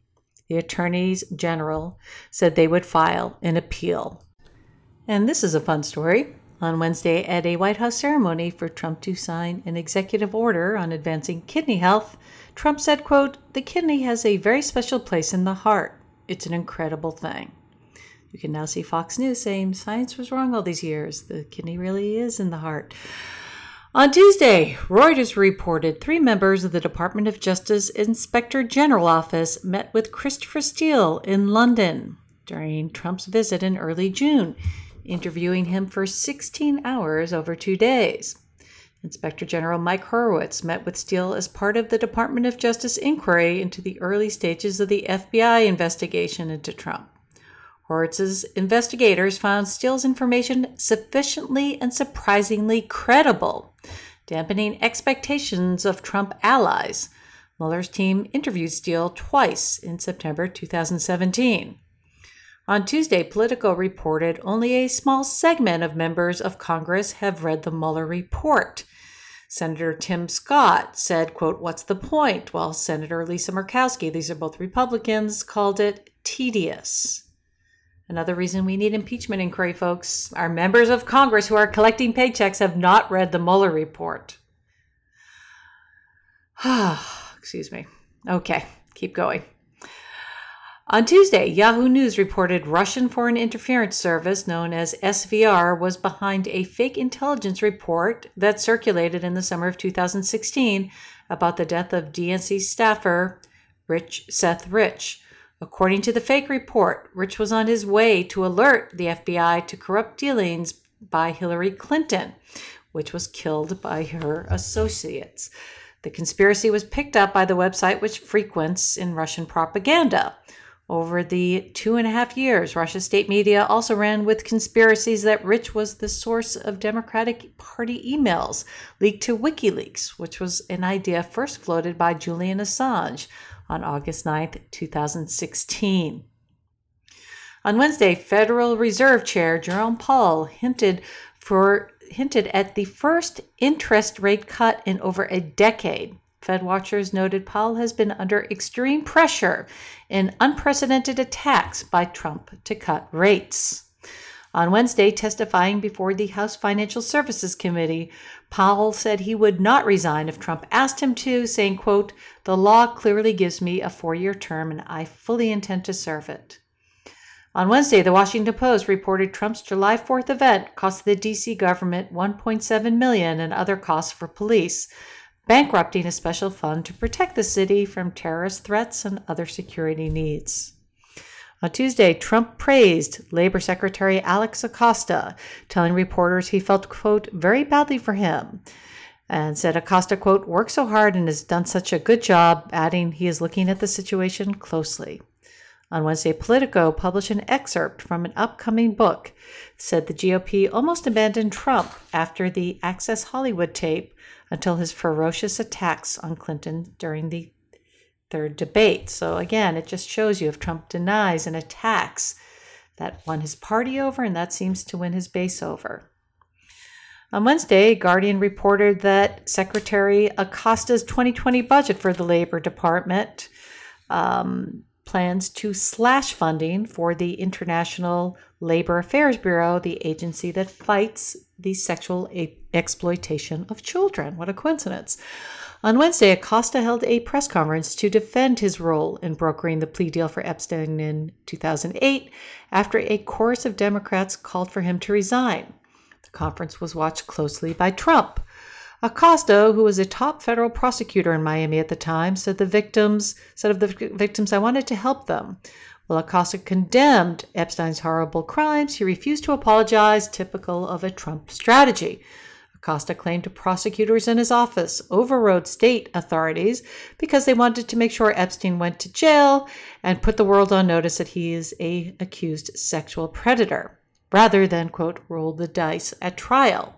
[SPEAKER 1] The attorneys general said they would file an appeal. And this is a fun story. On Wednesday, at a White House ceremony for Trump to sign an executive order on advancing kidney health, Trump said, quote, "The kidney has a very special place in the heart. It's an incredible thing." You can now see Fox News saying science was wrong all these years. The kidney really is in the heart. On Tuesday, Reuters reported three members of the Department of Justice Inspector General Office met with Christopher Steele in London during Trump's visit in early June, interviewing him for 16 hours over two days. Inspector General Mike Horowitz met with Steele as part of the Department of Justice inquiry into the early stages of the FBI investigation into Trump. Horowitz's investigators found Steele's information sufficiently and surprisingly credible, dampening expectations of Trump allies. Mueller's team interviewed Steele twice in September 2017. On Tuesday, Politico reported only a small segment of members of Congress have read the Mueller report. Senator Tim Scott said, quote, what's the point? While Senator Lisa Murkowski, these are both Republicans, called it tedious. Another reason we need impeachment inquiry, folks. Our members of Congress who are collecting paychecks have not read the Mueller report. [SIGHS] Excuse me. Okay, keep going. On Tuesday, Yahoo News reported Russian Foreign Interference Service, known as SVR, was behind a fake intelligence report that circulated in the summer of 2016 about the death of DNC staffer Rich Seth Rich. According to the fake report, Rich was on his way to alert the FBI to corrupt dealings by Hillary Clinton, which was killed by her associates. The conspiracy was picked up by the website which frequents in Russian propaganda. Over the two and a half years, Russia's state media also ran with conspiracies that Rich was the source of Democratic Party emails leaked to WikiLeaks, which was an idea first floated by Julian Assange on August 9, 2016. On Wednesday, Federal Reserve Chair Jerome Powell hinted for hinted at the first interest rate cut in over a decade. Fed watchers noted Powell has been under extreme pressure in unprecedented attacks by Trump to cut rates. On Wednesday, testifying before the House Financial Services Committee, Powell said he would not resign if Trump asked him to, saying, quote, "The law clearly gives me a 4-year term and I fully intend to serve it." On Wednesday, the Washington Post reported Trump's July 4th event cost the DC government 1.7 million and other costs for police, bankrupting a special fund to protect the city from terrorist threats and other security needs. On Tuesday, Trump praised Labor Secretary Alex Acosta, telling reporters he felt, quote, very badly for him, and said Acosta, quote, worked so hard and has done such a good job, adding he is looking at the situation closely. On Wednesday, Politico published an excerpt from an upcoming book. said the GOP almost abandoned Trump after the Access Hollywood tape until his ferocious attacks on Clinton during the third debate. So again, it just shows you if Trump denies and attacks, that won his party over, and that seems to win his base over. On Wednesday, Guardian reported that Secretary Acosta's 2020 budget for the Labor Department um, plans to slash funding for the International Labor Affairs Bureau, the agency that fights the sexual a- exploitation of children. What a coincidence. On Wednesday, Acosta held a press conference to defend his role in brokering the plea deal for Epstein in 2008 after a chorus of Democrats called for him to resign. The conference was watched closely by Trump. Acosta, who was a top federal prosecutor in Miami at the time, said the victims said of the victims, "I wanted to help them." While Acosta condemned Epstein's horrible crimes, he refused to apologize, typical of a Trump strategy. Acosta claimed to prosecutors in his office overrode state authorities because they wanted to make sure Epstein went to jail and put the world on notice that he is a accused sexual predator, rather than quote roll the dice at trial.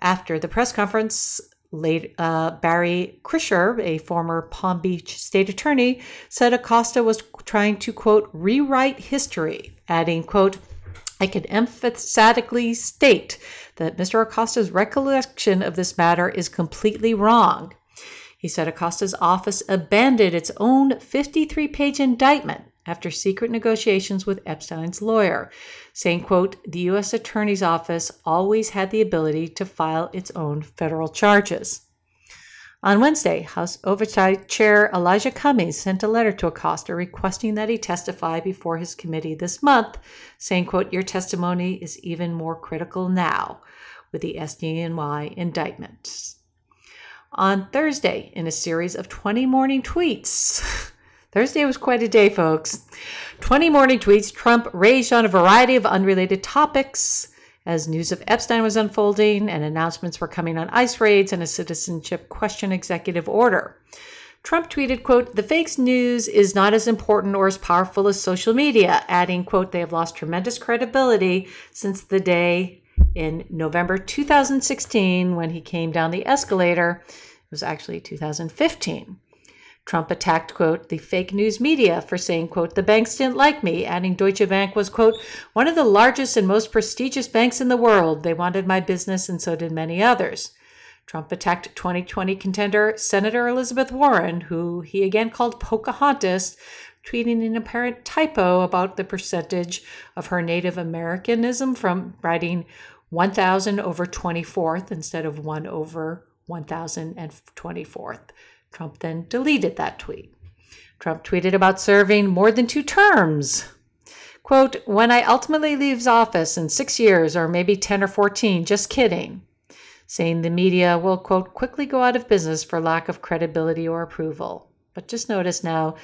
[SPEAKER 1] After the press conference, late, uh, Barry Krischer, a former Palm Beach state attorney, said Acosta was trying to, quote, rewrite history, adding, quote, I can emphatically state that Mr. Acosta's recollection of this matter is completely wrong. He said Acosta's office abandoned its own 53 page indictment after secret negotiations with Epstein's lawyer, saying, quote, the U.S. Attorney's Office always had the ability to file its own federal charges. On Wednesday, House Oversight Chair Elijah Cummings sent a letter to Acosta requesting that he testify before his committee this month, saying, quote, your testimony is even more critical now with the SDNY indictment. On Thursday, in a series of 20 morning tweets, [LAUGHS] Thursday was quite a day, folks. 20 morning tweets. Trump raged on a variety of unrelated topics as news of Epstein was unfolding and announcements were coming on ICE raids and a citizenship question executive order. Trump tweeted, quote, the fake news is not as important or as powerful as social media, adding, quote, they have lost tremendous credibility since the day in November 2016 when he came down the escalator. It was actually 2015. Trump attacked, quote, the fake news media for saying, quote, the banks didn't like me, adding Deutsche Bank was, quote, one of the largest and most prestigious banks in the world. They wanted my business, and so did many others. Trump attacked 2020 contender Senator Elizabeth Warren, who he again called Pocahontas, tweeting an apparent typo about the percentage of her Native Americanism from writing 1,000 over 24th instead of 1 over 1,024th. Trump then deleted that tweet. Trump tweeted about serving more than two terms. Quote, when I ultimately leaves office in six years or maybe 10 or 14, just kidding. Saying the media will, quote, quickly go out of business for lack of credibility or approval. But just notice now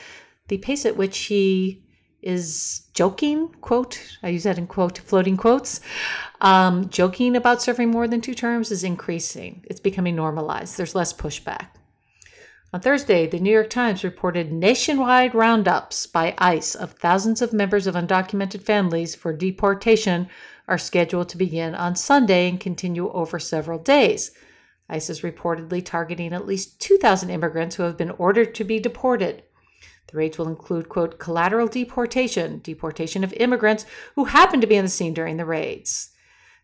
[SPEAKER 1] the pace at which he is joking, quote, I use that in quote, floating quotes, um, joking about serving more than two terms is increasing. It's becoming normalized. There's less pushback. On Thursday, the New York Times reported nationwide roundups by ICE of thousands of members of undocumented families for deportation are scheduled to begin on Sunday and continue over several days. ICE is reportedly targeting at least 2,000 immigrants who have been ordered to be deported. The raids will include, quote, collateral deportation, deportation of immigrants who happen to be on the scene during the raids.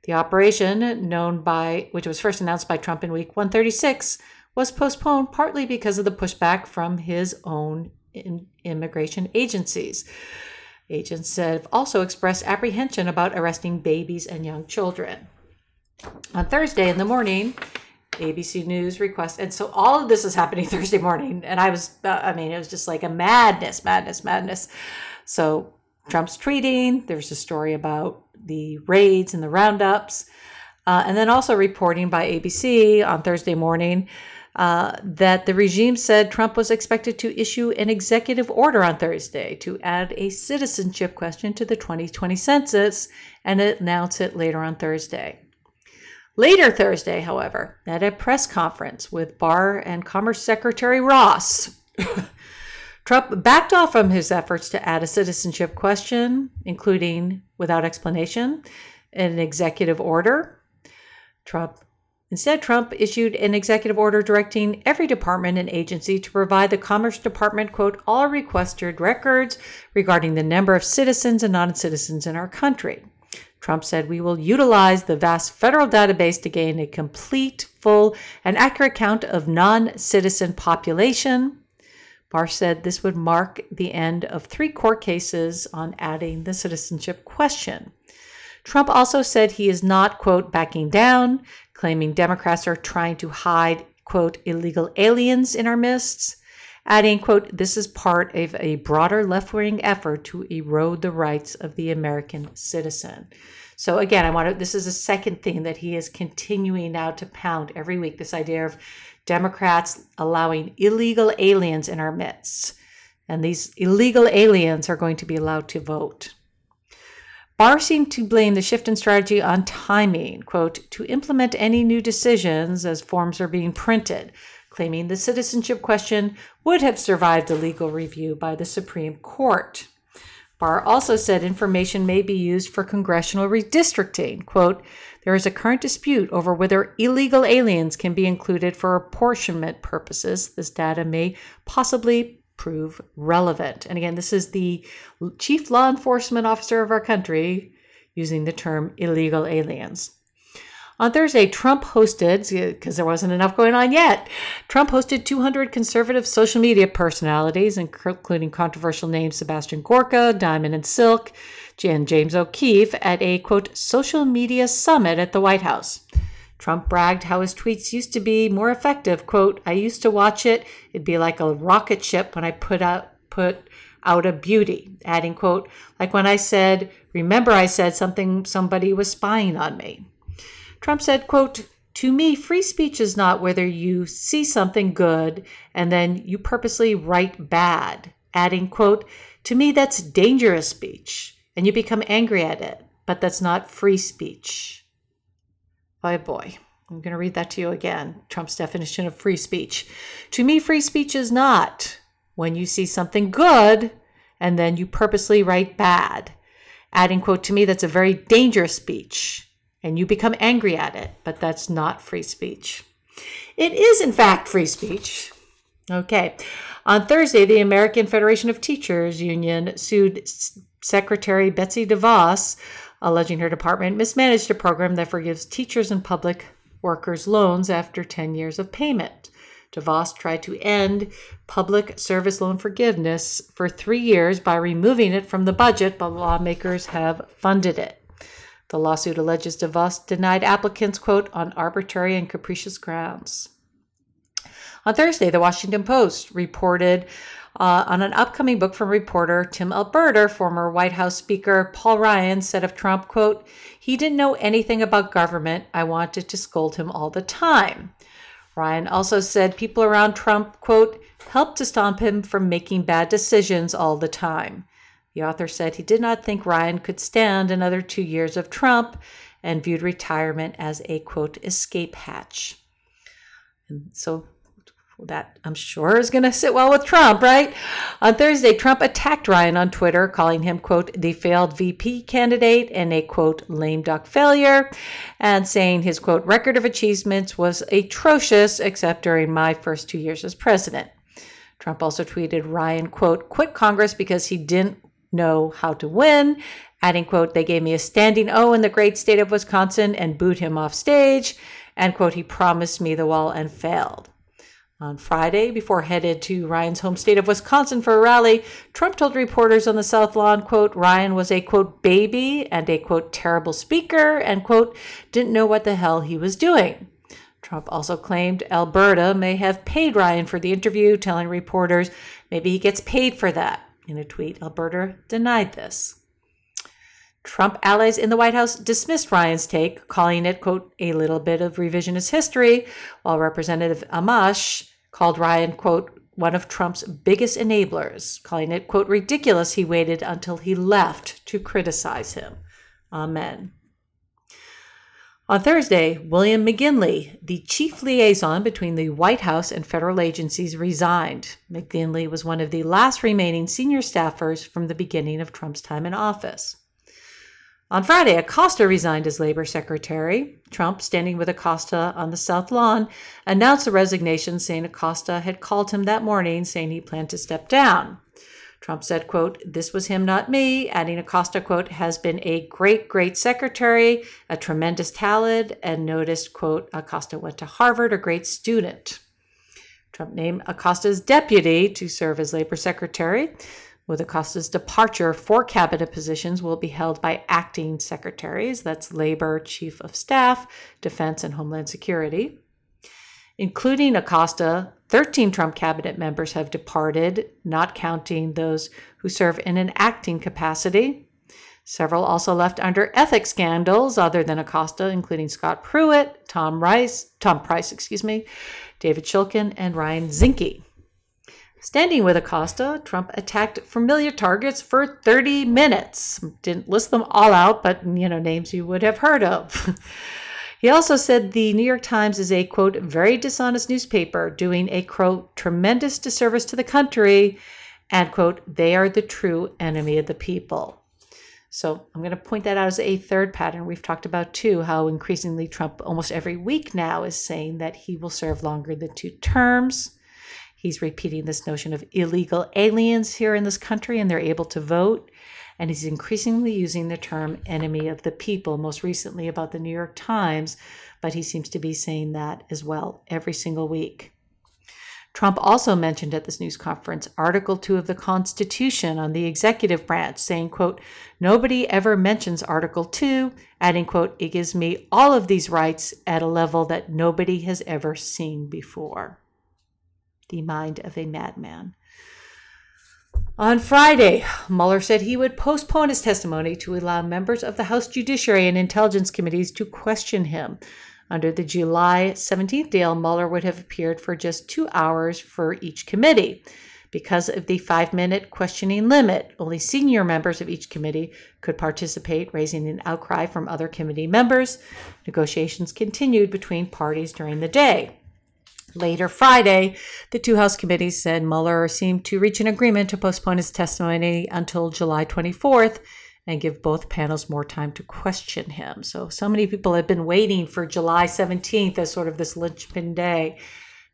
[SPEAKER 1] The operation, known by which was first announced by Trump in week 136, was postponed partly because of the pushback from his own immigration agencies. Agents have also expressed apprehension about arresting babies and young children. On Thursday in the morning, ABC News request, and so all of this is happening [LAUGHS] Thursday morning, and I was, uh, I mean, it was just like a madness, madness, madness. So Trump's tweeting. There's a story about the raids and the roundups, uh, and then also reporting by ABC on Thursday morning uh, that the regime said Trump was expected to issue an executive order on Thursday to add a citizenship question to the 2020 census and announce it later on Thursday. Later Thursday, however, at a press conference with Barr and Commerce Secretary Ross, [LAUGHS] Trump backed off from his efforts to add a citizenship question, including, without explanation, an executive order. Trump Instead, Trump issued an executive order directing every department and agency to provide the Commerce Department, quote, all requested records regarding the number of citizens and non citizens in our country. Trump said, We will utilize the vast federal database to gain a complete, full, and accurate count of non citizen population. Barr said this would mark the end of three court cases on adding the citizenship question. Trump also said he is not, quote, backing down, claiming Democrats are trying to hide, quote, illegal aliens in our midst, adding, quote, this is part of a broader left wing effort to erode the rights of the American citizen. So again, I want to, this is a second thing that he is continuing now to pound every week this idea of Democrats allowing illegal aliens in our midst. And these illegal aliens are going to be allowed to vote. Barr seemed to blame the shift in strategy on timing, quote, to implement any new decisions as forms are being printed, claiming the citizenship question would have survived a legal review by the Supreme Court. Barr also said information may be used for congressional redistricting. Quote, there is a current dispute over whether illegal aliens can be included for apportionment purposes. This data may possibly prove relevant. And again, this is the chief law enforcement officer of our country using the term illegal aliens. On Thursday, Trump hosted, because there wasn't enough going on yet, Trump hosted 200 conservative social media personalities, including controversial names Sebastian Gorka, Diamond and Silk, and James O'Keefe, at a quote, social media summit at the White House. Trump bragged how his tweets used to be more effective. Quote, I used to watch it. It'd be like a rocket ship when I put out put out a beauty. Adding, quote, like when I said, remember I said something somebody was spying on me. Trump said, quote, to me, free speech is not whether you see something good and then you purposely write bad. Adding, quote, to me that's dangerous speech and you become angry at it, but that's not free speech. Boy, boy. I'm going to read that to you again. Trump's definition of free speech. To me, free speech is not when you see something good and then you purposely write bad. Adding, quote, to me, that's a very dangerous speech and you become angry at it, but that's not free speech. It is, in fact, free speech. Okay. On Thursday, the American Federation of Teachers Union sued Secretary Betsy DeVos alleging her department mismanaged a program that forgives teachers and public workers loans after 10 years of payment. DeVos tried to end public service loan forgiveness for three years by removing it from the budget, but lawmakers have funded it. The lawsuit alleges DeVos denied applicants, quote, on arbitrary and capricious grounds. On Thursday, the Washington Post reported uh, on an upcoming book from reporter Tim Alberta, former White House Speaker Paul Ryan said of Trump, quote, he didn't know anything about government. I wanted to scold him all the time. Ryan also said people around Trump, quote, helped to stop him from making bad decisions all the time. The author said he did not think Ryan could stand another two years of Trump and viewed retirement as a, quote, escape hatch. And so that I'm sure is going to sit well with Trump, right? On Thursday, Trump attacked Ryan on Twitter, calling him, quote, the failed VP candidate and a, quote, lame duck failure, and saying his, quote, record of achievements was atrocious, except during my first two years as president. Trump also tweeted Ryan, quote, quit Congress because he didn't know how to win, adding, quote, they gave me a standing O in the great state of Wisconsin and booed him off stage, and, quote, he promised me the wall and failed. On Friday, before headed to Ryan's home state of Wisconsin for a rally, Trump told reporters on the South Lawn, quote, Ryan was a, quote, baby and a, quote, terrible speaker and, quote, didn't know what the hell he was doing. Trump also claimed Alberta may have paid Ryan for the interview, telling reporters maybe he gets paid for that. In a tweet, Alberta denied this. Trump allies in the White House dismissed Ryan's take, calling it, quote, a little bit of revisionist history, while Representative Amash called Ryan, quote, one of Trump's biggest enablers, calling it, quote, ridiculous he waited until he left to criticize him. Amen. On Thursday, William McGinley, the chief liaison between the White House and federal agencies, resigned. McGinley was one of the last remaining senior staffers from the beginning of Trump's time in office. On Friday, Acosta resigned as labor secretary. Trump, standing with Acosta on the South Lawn, announced the resignation, saying Acosta had called him that morning saying he planned to step down. Trump said, quote, this was him, not me, adding Acosta, quote, has been a great, great secretary, a tremendous talent, and noticed, quote, Acosta went to Harvard, a great student. Trump named Acosta's deputy to serve as labor secretary. With Acosta's departure, four cabinet positions will be held by acting secretaries. That's Labor, Chief of Staff, Defense, and Homeland Security. Including Acosta, 13 Trump cabinet members have departed, not counting those who serve in an acting capacity. Several also left under ethics scandals other than Acosta, including Scott Pruitt, Tom Rice, Tom Price, excuse me, David Shulkin, and Ryan Zinke. Standing with Acosta, Trump attacked familiar targets for 30 minutes. Didn't list them all out, but you know, names you would have heard of. [LAUGHS] He also said the New York Times is a quote, very dishonest newspaper doing a quote, tremendous disservice to the country, and quote, they are the true enemy of the people. So I'm going to point that out as a third pattern. We've talked about too how increasingly Trump almost every week now is saying that he will serve longer than two terms. He's repeating this notion of illegal aliens here in this country and they're able to vote and he's increasingly using the term enemy of the people, most recently about the New York Times, but he seems to be saying that as well every single week. Trump also mentioned at this news conference Article 2 of the Constitution on the executive branch, saying, quote, nobody ever mentions Article 2, adding, quote, it gives me all of these rights at a level that nobody has ever seen before. The mind of a madman. On Friday, Mueller said he would postpone his testimony to allow members of the House Judiciary and Intelligence Committees to question him. Under the July 17th deal, Mueller would have appeared for just two hours for each committee. Because of the five minute questioning limit, only senior members of each committee could participate, raising an outcry from other committee members. Negotiations continued between parties during the day. Later Friday, the two House committees said Mueller seemed to reach an agreement to postpone his testimony until July 24th and give both panels more time to question him. So, so many people have been waiting for July 17th as sort of this linchpin day.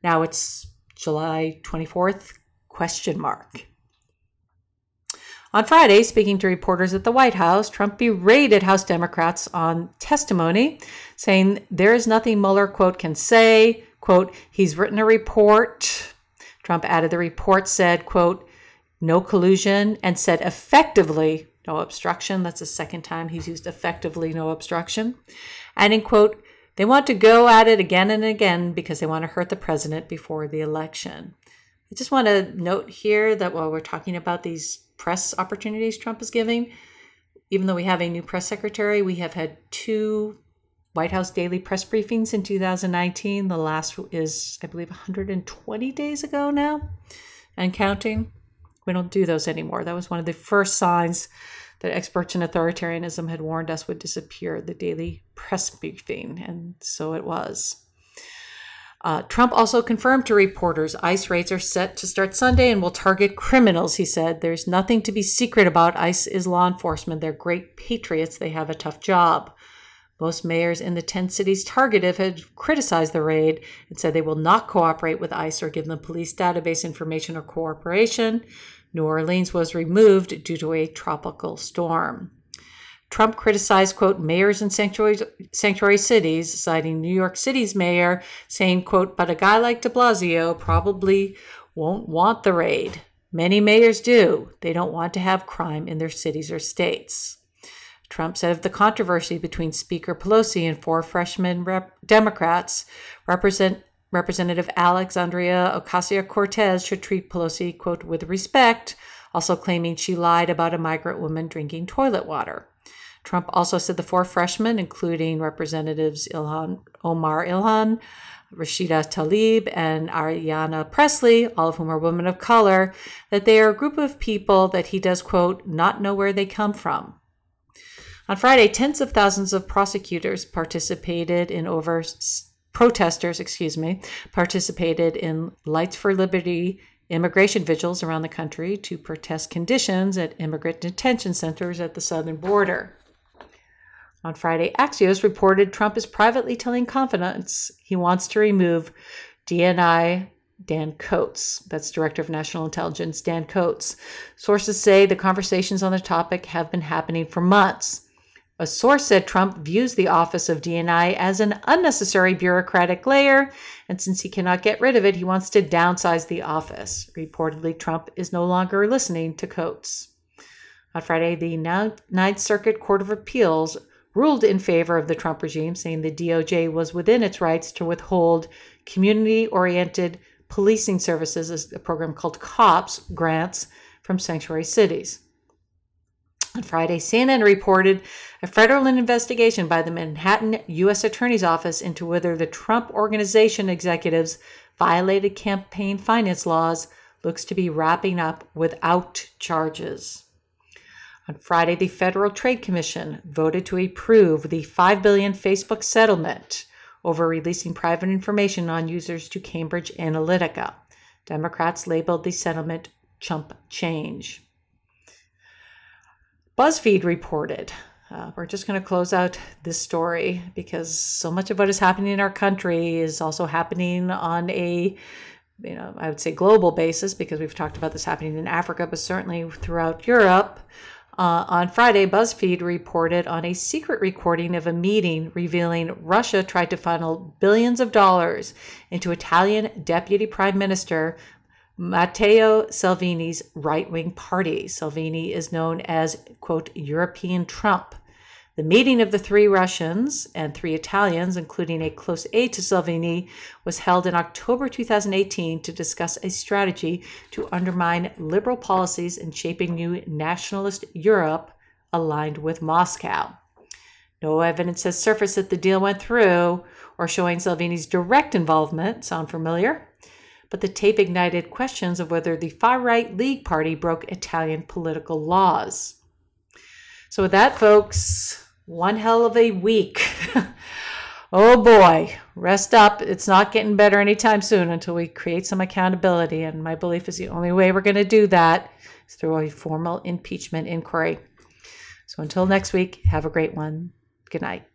[SPEAKER 1] Now it's July 24th? Question mark. On Friday, speaking to reporters at the White House, Trump berated House Democrats on testimony, saying there is nothing Mueller, quote, can say, Quote, he's written a report. Trump added the report said, quote, no collusion and said effectively no obstruction. That's the second time he's used effectively no obstruction. And in quote, they want to go at it again and again because they want to hurt the president before the election. I just want to note here that while we're talking about these press opportunities Trump is giving, even though we have a new press secretary, we have had two White House daily press briefings in 2019. The last is, I believe, 120 days ago now and counting. We don't do those anymore. That was one of the first signs that experts in authoritarianism had warned us would disappear the daily press briefing, and so it was. Uh, Trump also confirmed to reporters ICE raids are set to start Sunday and will target criminals, he said. There's nothing to be secret about ICE is law enforcement. They're great patriots. They have a tough job. Most mayors in the 10 cities targeted have criticized the raid and said they will not cooperate with ICE or give them police database information or cooperation. New Orleans was removed due to a tropical storm. Trump criticized, quote, mayors in sanctuary, sanctuary cities, citing New York City's mayor, saying, quote, but a guy like de Blasio probably won't want the raid. Many mayors do. They don't want to have crime in their cities or states. Trump said of the controversy between Speaker Pelosi and four freshman rep- Democrats, Represent, Representative Alexandria Ocasio Cortez should treat Pelosi, quote, with respect, also claiming she lied about a migrant woman drinking toilet water. Trump also said the four freshmen, including Representatives Ilhan Omar Ilhan, Rashida Tlaib, and Ayanna Pressley, all of whom are women of color, that they are a group of people that he does, quote, not know where they come from. On Friday, tens of thousands of prosecutors participated in over protesters, excuse me, participated in Lights for Liberty immigration vigils around the country to protest conditions at immigrant detention centers at the southern border. On Friday, Axios reported Trump is privately telling confidants he wants to remove DNI Dan Coats. That's Director of National Intelligence Dan Coats. Sources say the conversations on the topic have been happening for months. A source said Trump views the office of DNI as an unnecessary bureaucratic layer, and since he cannot get rid of it, he wants to downsize the office. Reportedly, Trump is no longer listening to Coats. On Friday, the Ninth Circuit Court of Appeals ruled in favor of the Trump regime, saying the DOJ was within its rights to withhold community oriented policing services, a program called COPS grants from sanctuary cities. On Friday, CNN reported a federal investigation by the Manhattan U.S. Attorney's Office into whether the Trump Organization executives violated campaign finance laws looks to be wrapping up without charges. On Friday, the Federal Trade Commission voted to approve the 5 billion Facebook settlement over releasing private information on users to Cambridge Analytica. Democrats labeled the settlement chump change. BuzzFeed reported. Uh, we're just going to close out this story because so much of what is happening in our country is also happening on a you know, I would say global basis because we've talked about this happening in Africa, but certainly throughout Europe. Uh, on Friday, BuzzFeed reported on a secret recording of a meeting revealing Russia tried to funnel billions of dollars into Italian Deputy Prime Minister Matteo Salvini's right wing party. Salvini is known as, quote, European Trump. The meeting of the three Russians and three Italians, including a close aide to Salvini, was held in October 2018 to discuss a strategy to undermine liberal policies in shaping new nationalist Europe aligned with Moscow. No evidence has surfaced that the deal went through or showing Salvini's direct involvement. Sound familiar? But the tape ignited questions of whether the far right League Party broke Italian political laws. So, with that, folks, one hell of a week. [LAUGHS] oh boy, rest up. It's not getting better anytime soon until we create some accountability. And my belief is the only way we're going to do that is through a formal impeachment inquiry. So until next week, have a great one. Good night.